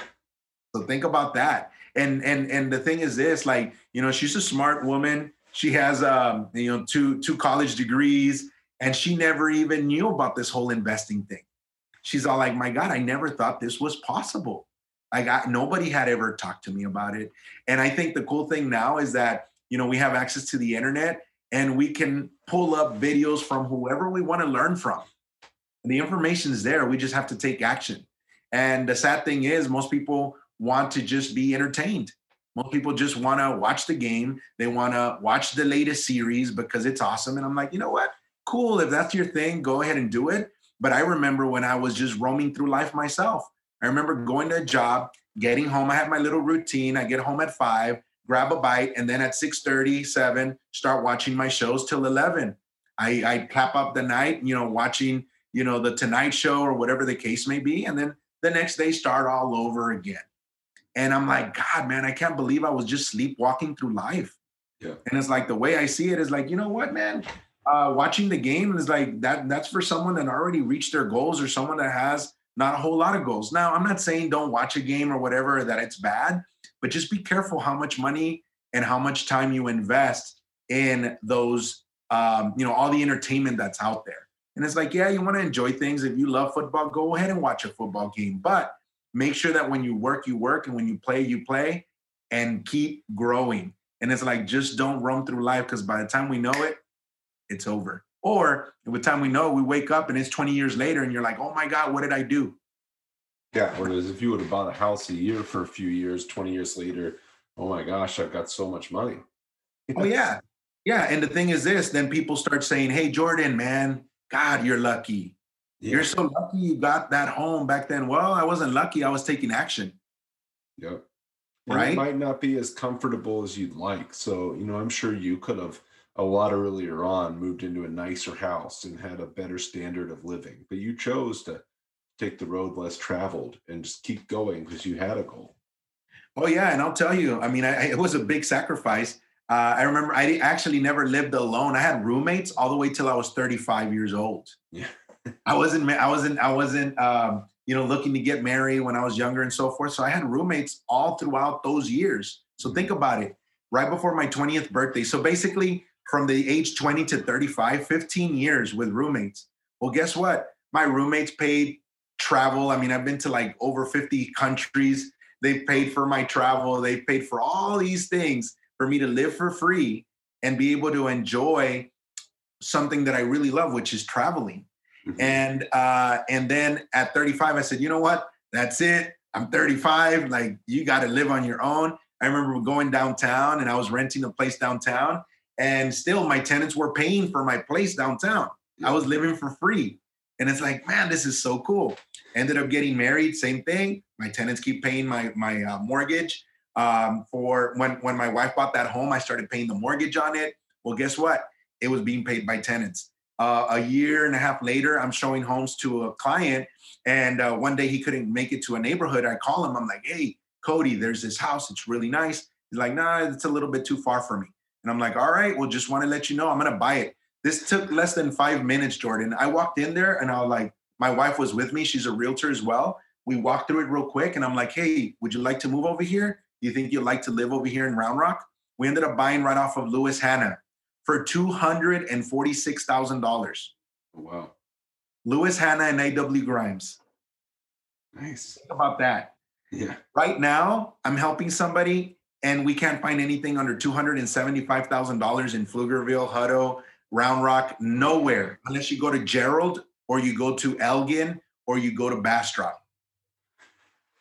So think about that. And, and, and the thing is this, like, you know, she's a smart woman. She has, um, you know, two, two college degrees and she never even knew about this whole investing thing. She's all like, my God, I never thought this was possible. I got nobody had ever talked to me about it. And I think the cool thing now is that, you know, we have access to the internet and we can pull up videos from whoever we want to learn from. The information is there. We just have to take action. And the sad thing is, most people want to just be entertained. Most people just want to watch the game. They want to watch the latest series because it's awesome. And I'm like, you know what? Cool. If that's your thing, go ahead and do it. But I remember when I was just roaming through life myself. I remember going to a job, getting home. I had my little routine. I get home at five, grab a bite, and then at 6 7, start watching my shows till 11. I, I clap up the night, you know, watching, you know, the Tonight Show or whatever the case may be. And then the next day start all over again. And I'm like, God, man, I can't believe I was just sleepwalking through life. Yeah. And it's like the way I see it is like, you know what, man? Uh, watching the game is like that. That's for someone that already reached their goals or someone that has not a whole lot of goals. Now, I'm not saying don't watch a game or whatever that it's bad, but just be careful how much money and how much time you invest in those, um, you know, all the entertainment that's out there. And it's like, yeah, you want to enjoy things. If you love football, go ahead and watch a football game, but make sure that when you work, you work, and when you play, you play, and keep growing. And it's like, just don't roam through life because by the time we know it, it's over. Or by the time we know, we wake up and it's 20 years later and you're like, oh my God, what did I do? Yeah. Whereas if you would have bought a house a year for a few years, 20 years later, oh my gosh, I've got so much money. oh, yeah. Yeah. And the thing is this then people start saying, hey, Jordan, man, God, you're lucky. Yeah. You're so lucky you got that home back then. Well, I wasn't lucky. I was taking action. Yep. And right. It might not be as comfortable as you'd like. So, you know, I'm sure you could have a lot earlier on moved into a nicer house and had a better standard of living but you chose to take the road less traveled and just keep going because you had a goal. Oh yeah and i'll tell you i mean I, it was a big sacrifice. Uh, i remember i actually never lived alone. I had roommates all the way till i was 35 years old. Yeah. I wasn't i wasn't i wasn't um, you know looking to get married when i was younger and so forth so i had roommates all throughout those years. So think mm-hmm. about it. Right before my 20th birthday so basically from the age 20 to 35, 15 years with roommates. Well, guess what? My roommates paid travel. I mean, I've been to like over 50 countries. They've paid for my travel. They've paid for all these things for me to live for free and be able to enjoy something that I really love, which is traveling. Mm-hmm. And uh, and then at 35, I said, you know what? That's it. I'm 35. Like you got to live on your own. I remember going downtown and I was renting a place downtown and still my tenants were paying for my place downtown. I was living for free. And it's like, man, this is so cool. Ended up getting married, same thing. My tenants keep paying my my uh, mortgage. Um, for when when my wife bought that home, I started paying the mortgage on it. Well, guess what? It was being paid by tenants. Uh, a year and a half later, I'm showing homes to a client, and uh, one day he couldn't make it to a neighborhood. I call him. I'm like, "Hey, Cody, there's this house. It's really nice." He's like, "Nah, it's a little bit too far for me." And I'm like, "All right, well, just want to let you know, I'm gonna buy it." This took less than five minutes, Jordan. I walked in there, and I was like, my wife was with me. She's a realtor as well. We walked through it real quick, and I'm like, "Hey, would you like to move over here? Do you think you'd like to live over here in Round Rock?" We ended up buying right off of Louis Henna for two hundred and forty-six thousand dollars. Oh, wow. Louis Henna and A.W. Grimes. Nice. Think about that. Yeah. Right now, I'm helping somebody, and we can't find anything under two hundred and seventy-five thousand dollars in Pflugerville, Hutto, Round Rock, nowhere, unless you go to Jarrell or you go to Elgin or you go to Bastrop.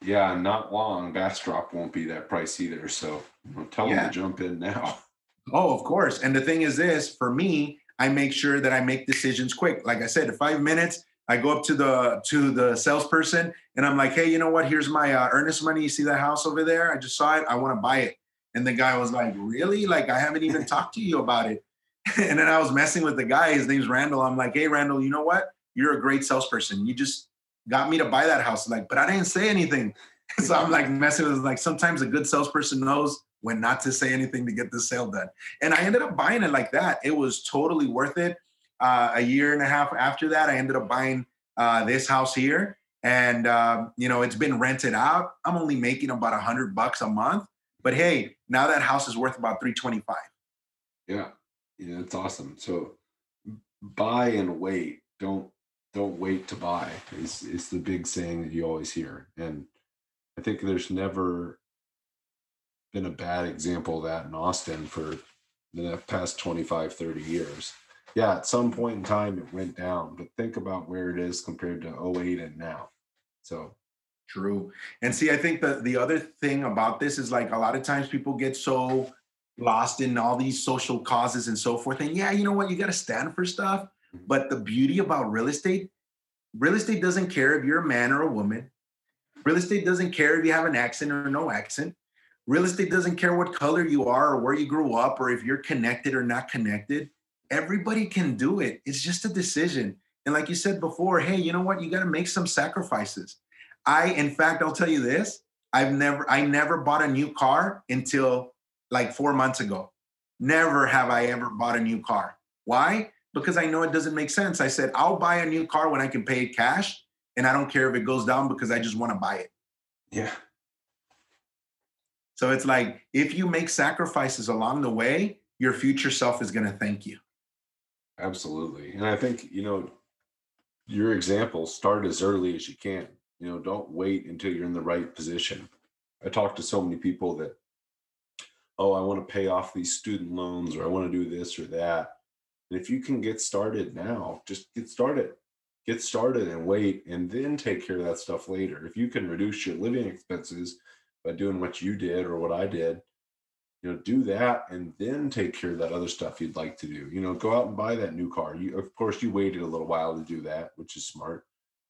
Yeah, not long. Bastrop won't be that price either. So tell them to jump in now. Oh, of course. And the thing is this for me, I make sure that I make decisions quick. Like I said, in five minutes, I go up to the to the salesperson and I'm like, hey, you know what? Here's my uh, earnest money. You see that house over there? I just saw it. I want to buy it. And the guy was like, really? Like I haven't even talked to you about it. and then I was messing with the guy. His name's Randall. I'm like, hey, Randall, you know what? You're a great salesperson. You just got me to buy that house. Like, but I didn't say anything. so I'm like messing with like sometimes a good salesperson knows when not to say anything to get the sale done. And I ended up buying it like that. It was totally worth it. Uh, a year and a half after that, I ended up buying uh, this house here, and uh, you know it's been rented out. I'm only making about a hundred bucks a month, but hey, now that house is worth about three twenty five. Yeah. Yeah, it's awesome. So buy and wait. Don't don't wait to buy is is the big saying that you always hear. And I think there's never been a bad example of that in Austin for the past 25, 30 years. Yeah, at some point in time it went down, but think about where it is compared to 08 and now. So True. And see, I think the the other thing about this is like a lot of times people get so lost in all these social causes and so forth. And yeah, you know what? You got to stand for stuff. But the beauty about real estate, real estate doesn't care if you're a man or a woman. Real estate doesn't care if you have an accent or no accent. Real estate doesn't care what color you are or where you grew up or if you're connected or not connected. Everybody can do it. It's just a decision. And like you said before, hey, you know what? You got to make some sacrifices. I, in fact, I'll tell you this. I've never, I never bought a new car until like four months ago. Never have I ever bought a new car. Why? Because I know it doesn't make sense. I said, I'll buy a new car when I can pay it cash. And I don't care if it goes down because I just want to buy it. yeah. So it's like, if you make sacrifices along the way, your future self is going to thank you. Absolutely. And I think, you know, your example, start as early as you can. You know, don't wait until you're in the right position. I talk to so many people that, oh, I want to pay off these student loans or I want to do this or that. And if you can get started now, just get started. Get started and wait and then take care of that stuff later. If you can reduce your living expenses by doing what you did or what I did, you know do that and then take care of that other stuff you'd like to do you know go out and buy that new car you of course you waited a little while to do that which is smart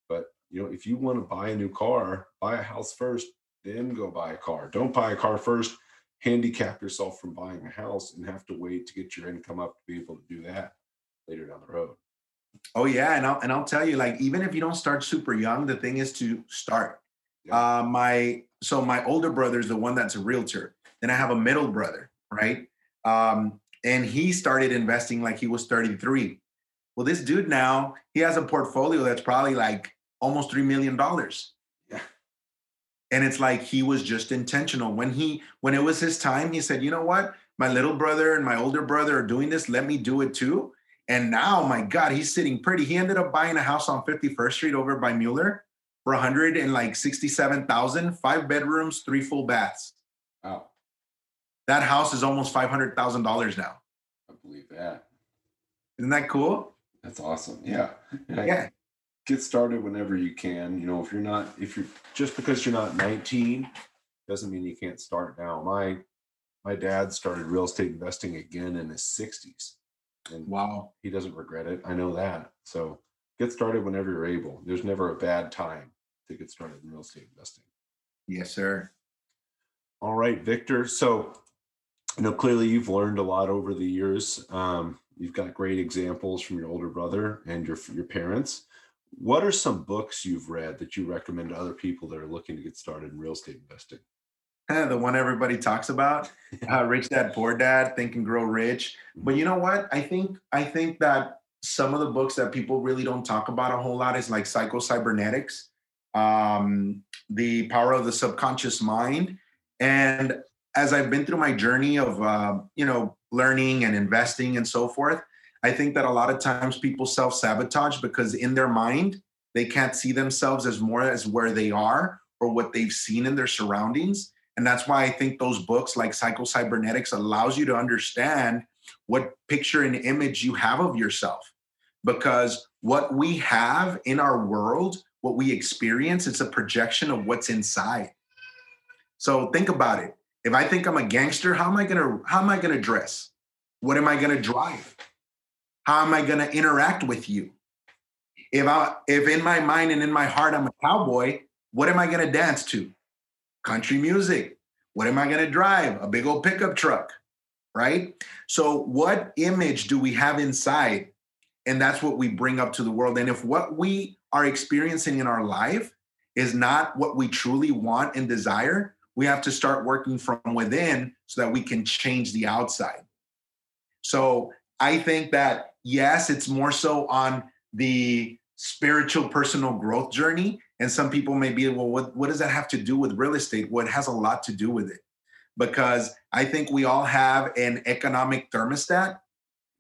but you know if you want to buy a new car buy a house first then go buy a car don't buy a car first handicap yourself from buying a house and have to wait to get your income up to be able to do that later down the road Oh yeah, and I'll and I'll tell you, like even if you don't start super young, the thing is to start. Yeah. Uh, my so my older brother is the one that's a realtor. Then I have a middle brother, right? Um, and he started investing like he was 33. Well, this dude now he has a portfolio that's probably like almost three million dollars. And it's like he was just intentional. When he when it was his time, he said, you know what? My little brother and my older brother are doing this. Let me do it too. And now, my God, he's sitting pretty. He ended up buying a house on 51st Street over by Mueller for 100 and like 67,000, five bedrooms, three full baths. wow That house is almost $500,000 now. i believe that Isn't that cool? that's awesome yeah Yeah. Get started whenever you can. You know, if you're not, if you're just because you're not 19 doesn't mean you can't start now. My my dad started real estate investing again in his 60s, and Wow. he doesn't regret it. I know that. So get started whenever you're able. There's never a bad time to get started in real estate investing. Yes, sir. All right, Victor. So, you know, clearly you've learned a lot over the years. Um, you've got great examples from your older brother and your your parents. What are some books you've read that you recommend to other people that are looking to get started in real estate investing? the one everybody talks about, uh, Rich Dad Poor Dad, Think and Grow Rich. But you know what? I think I think that some of the books that people really don't talk about a whole lot is like Psycho Cybernetics, um, The Power of the Subconscious Mind, and as I've been through my journey of uh, you know learning and investing and so forth, I think that a lot of times people self sabotage because in their mind they can't see themselves as more as where they are or what they've seen in their surroundings. And that's why I think those books like Psycho Cybernetics allows you to understand what picture and image you have of yourself. Because what we have in our world, what we experience, it's a projection of what's inside. So think about it. If I think I'm a gangster, how am I gonna how am I gonna dress? What am I gonna drive? How am I gonna interact with you? If I if in my mind and in my heart I'm a cowboy, what am I gonna dance to? country music. What am I going to drive? A big old pickup truck, right? So, what image do we have inside? And that's what we bring up to the world. And if what we are experiencing in our life is not what we truly want and desire, we have to start working from within so that we can change the outside. So, I think that yes, it's more so on the spiritual personal growth journey and some people may be, well, what, what does that have to do with real estate? Well, it has a lot to do with it because I think we all have an economic thermostat.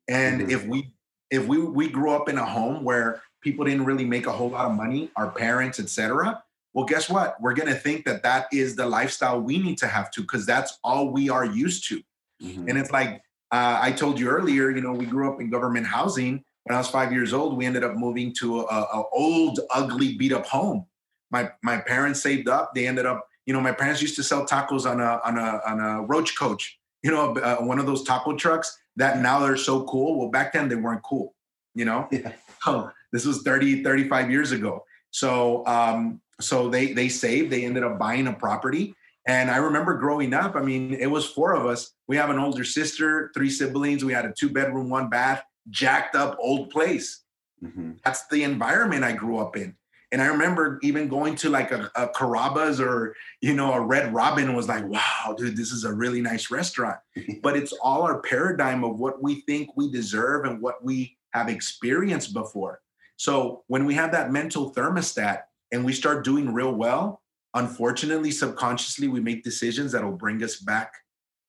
And mm-hmm. if we if we we grew up in a home where people didn't really make a whole lot of money, our parents, etc. Well, guess what? We're going to think that that is the lifestyle we need to have to because that's all we are used to. Mm-hmm. And it's like uh, I told you earlier, you know, we grew up in government housing. When I was five years old, we ended up moving to a, a old, ugly, beat up home my my parents saved up. They ended up, you know, my parents used to sell tacos on a on a on a roach coach, you know, uh, one of those taco trucks that now they're so cool. Well, back then they weren't cool, you know. Yeah. Oh, this was 30 35 years ago. So um so they they saved, they ended up buying a property. And I remember growing up, I mean, it was four of us. We have an older sister, three siblings. We had a two bedroom, one bath, jacked up old place. Mm-hmm. That's the environment I grew up in. And I remember even going to like a, a Carrabba's or, you know, a Red Robin was like, wow, dude, this is a really nice restaurant. but it's all our paradigm of what we think we deserve and what we have experienced before. So when we have that mental thermostat and we start doing real well, unfortunately, subconsciously, we make decisions that'll bring us back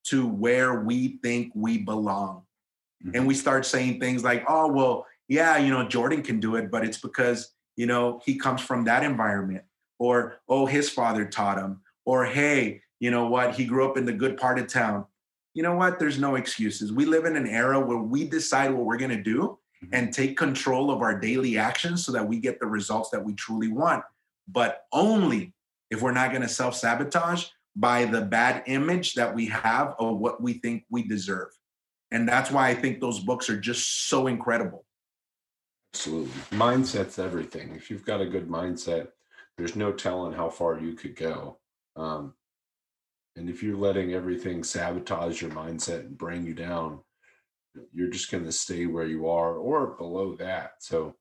to where we think we belong. Mm-hmm. And we start saying things like, oh, well, yeah, you know, Jordan can do it, but it's because you know he comes from that environment or oh his father taught him or hey you know what he grew up in the good part of town you know what there's no excuses we live in an era where we decide what we're going to do mm-hmm. and take control of our daily actions so that we get the results that we truly want but only if we're not going to self-sabotage by the bad image that we have of what we think we deserve and that's why i think those books are just so incredible Absolutely. Mindset's everything. If you've got a good mindset, there's no telling how far you could go. Um, and if you're letting everything sabotage your mindset and bring you down, you're just going to stay where you are or below that. So,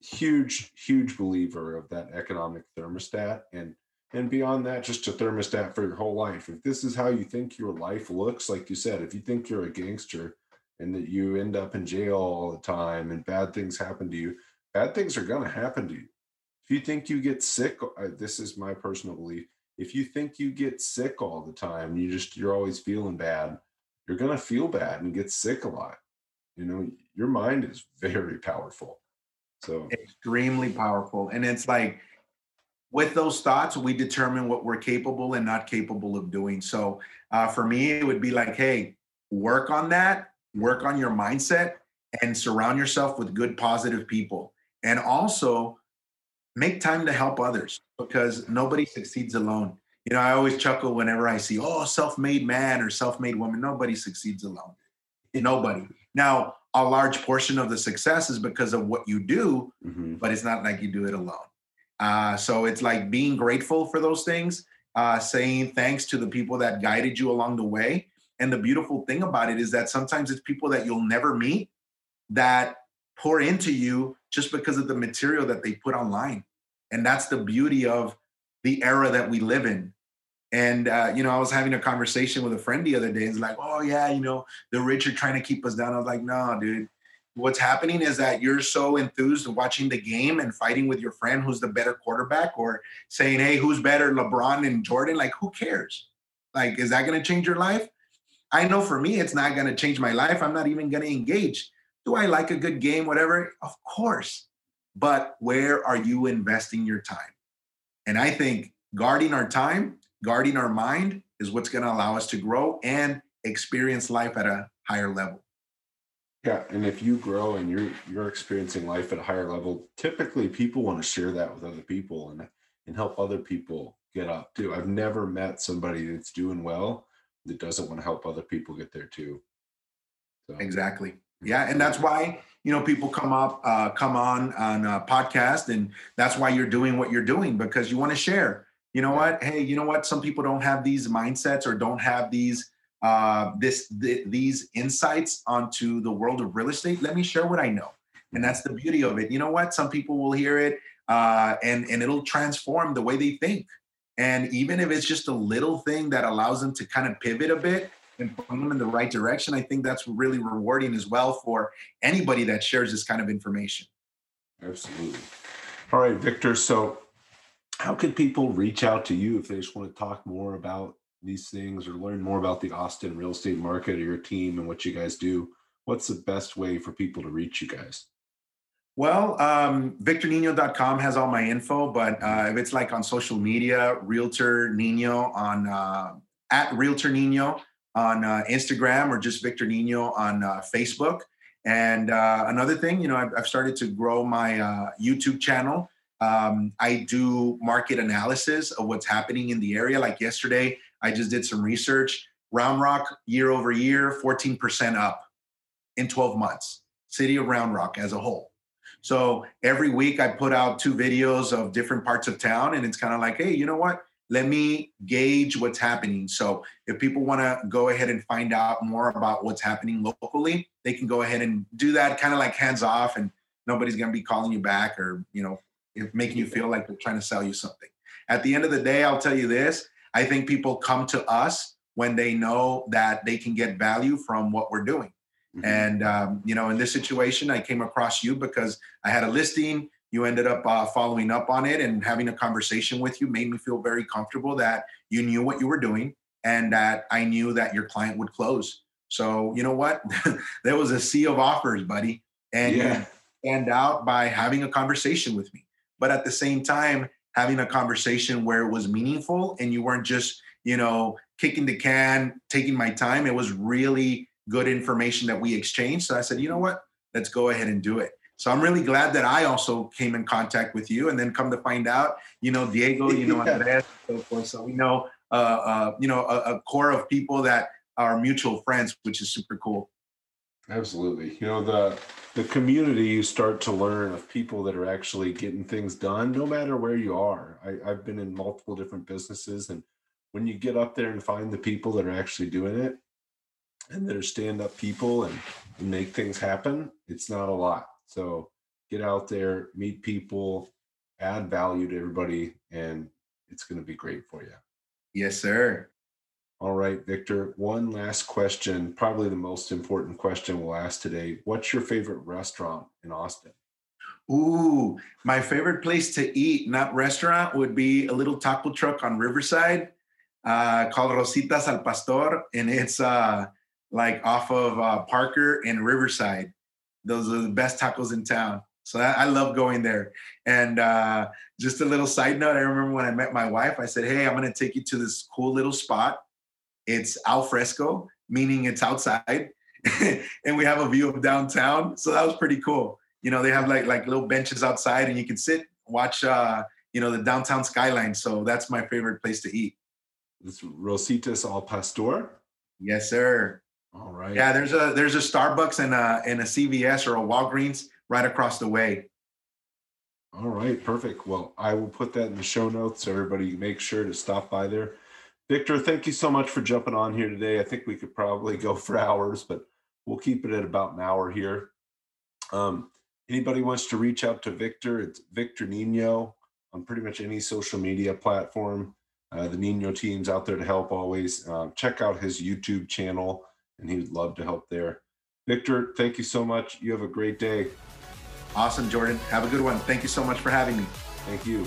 huge, huge believer of that economic thermostat. And and beyond that, just a thermostat for your whole life. If this is how you think your life looks, like you said, if you think you're a gangster, and that you end up in jail all the time and bad things happen to you, bad things are going to happen to you. If you think you get sick, uh, this is my personal belief. If you think you get sick all the time, you just you're always feeling bad, you're going to feel bad and get sick a lot. You know, your mind is very powerful. So extremely powerful. And it's like with those thoughts, we determine what we're capable and not capable of doing. So uh, for me, it would be like, hey, work on that work on your mindset and surround yourself with good positive people. And also make time to help others because nobody succeeds alone. You know i always chuckle whenever i see oh self-made man or self-made woman. Nobody succeeds alone. Nobody. Now a large portion of the success is because of what you do mm-hmm. but it's not like you do it alone uh, so it's like being grateful for those things uh, saying thanks to the people that guided you along the way. And the beautiful thing about it is that sometimes it's people that you'll never meet that pour into you just because of the material that they put online. And that's the beauty of the era that we live in. And uh, you know, I was having a conversation with a friend the other day. It's like, oh yeah, you know, the rich are trying to keep us down. I was like, no, dude. What's happening is that you're so enthused watching the game and fighting with your friend who's the better quarterback, or saying, hey, who's better, LeBron and Jordan? Like, who cares? Like, is that going to change your life? I know for me, it's not going to change my life. I'm not even going to engage. Do I like a good game, whatever? Of course. But where are you investing your time? And I think guarding our time, guarding our mind is what's going to allow us to grow and experience life at a higher level. Yeah, and if you grow and you're you're experiencing life at a higher level, typically people want to share that with other people and and help other people get up too. I've never met somebody that's doing well that doesn't want to help other people get there too. So. Exactly. Yeah, and that's why you know people come up, uh, come on on a podcast, and that's why you're doing what you're doing because you want to share. You know what? Hey, you know what? Some people don't have these mindsets or don't have these uh, this th- these insights onto the world of real estate. Let me share what I know, and that's the beauty of it. You know what? Some people will hear it, uh, and and it'll transform the way they think. And even if it's just a little thing that allows them to kind of pivot a bit, and point them in the right direction, I think that's really rewarding as well for anybody that shares this kind of information. Absolutely. All right, Victor. So, how can people reach out to you if they just want to talk more about these things or learn more about the Austin real estate market or your team and what you guys do? What's the best way for people to reach you guys? Well, um, victornino.com has all my info, but uh, if it's like on social media, Realtor Nino on uh, at Realtor Nino on uh, Instagram or just Victor Nino on uh, Facebook. And uh, another thing, you know, I've, I've, started to grow my uh, YouTube channel. Um, I do market analysis of what's happening in the area. Like yesterday, I just did some research. Round Rock, year over year, 14% up in 12 months. City of Round Rock as a whole. So every week I put out two videos of different parts of town, and it's kind of like, hey, you know what? let me gauge what's happening. So if people want to go ahead and find out more about what's happening locally, they can go ahead and do that kind of like hands off and nobody's going to be calling you back or, you know, making you feel like they're trying to sell you something. At the end of the day, I'll tell you this, I think people come to us when they know that they can get value from what we're doing. Mm-hmm. And um, you know, in this situation, I came across you because I had a listing you ended up uh, following up on it and having a conversation with you made me feel very comfortable that you knew what you were doing and that I knew that your client would close. So you know what? there was a sea of offers, buddy, and yeah. you stand out by having a conversation with me. But at the same time, having a conversation where it was meaningful and you weren't just you know kicking the can, taking my time. It was really good information that we exchanged. So I said, you know what? Let's go ahead and do it. So I'm really glad that I also came in contact with you, and then come to find out, you know, Diego, you know. Andres, so forth. So we know, uh, uh, you know, a, a core of people that are mutual friends, which is super cool. Absolutely. You know, the the community you start to learn of people that are actually getting things done, no matter where you are. I, I've been in multiple different businesses, and when you get up there and find the people that are actually doing it and that are stand up people and, and make things happen, it's not a lot. So get out there, meet people, add value to everybody, and it's going to be great for you. Yes, sir. All right, Victor. One last question, probably the most important question we'll ask today. What's your favorite restaurant in Austin? Ooh, my favorite place to eat, not restaurant, would be a little taco truck on Riverside uh, called Rositas al Pastor. And it's uh, like off of uh, Parker and Riverside. Those are the best tacos in town. So I, I love going there. And uh, just a little side note, I remember when I met my wife, I said, Hey, I'm going to take you to this cool little spot. It's al fresco, meaning it's outside. and we have a view of downtown. So that was pretty cool. You know, they have like like little benches outside and you can sit, watch uh, you know, the downtown skyline. So that's my favorite place to eat. It's Rositas al Pastor. Yes, sir. All right. Yeah, there's a there's a Starbucks and a and a CVS or a Walgreens right across the way. All right, perfect. Well, I will put that in the show notes. So everybody make sure to stop by there. Victor, thank you so much for jumping on here today. I think we could probably go for hours, but we'll keep it at about an hour here. Um, anybody wants to reach out to Victor, it's Victor Nino on pretty much any social media platform. Uh, the Nino team's out there to help always. Uh, check out his YouTube channel, and he would love to help there. Victor, thank you so much. You have a great day. Awesome, Jordan. Have a good one. Thank you so much for having me. Thank you.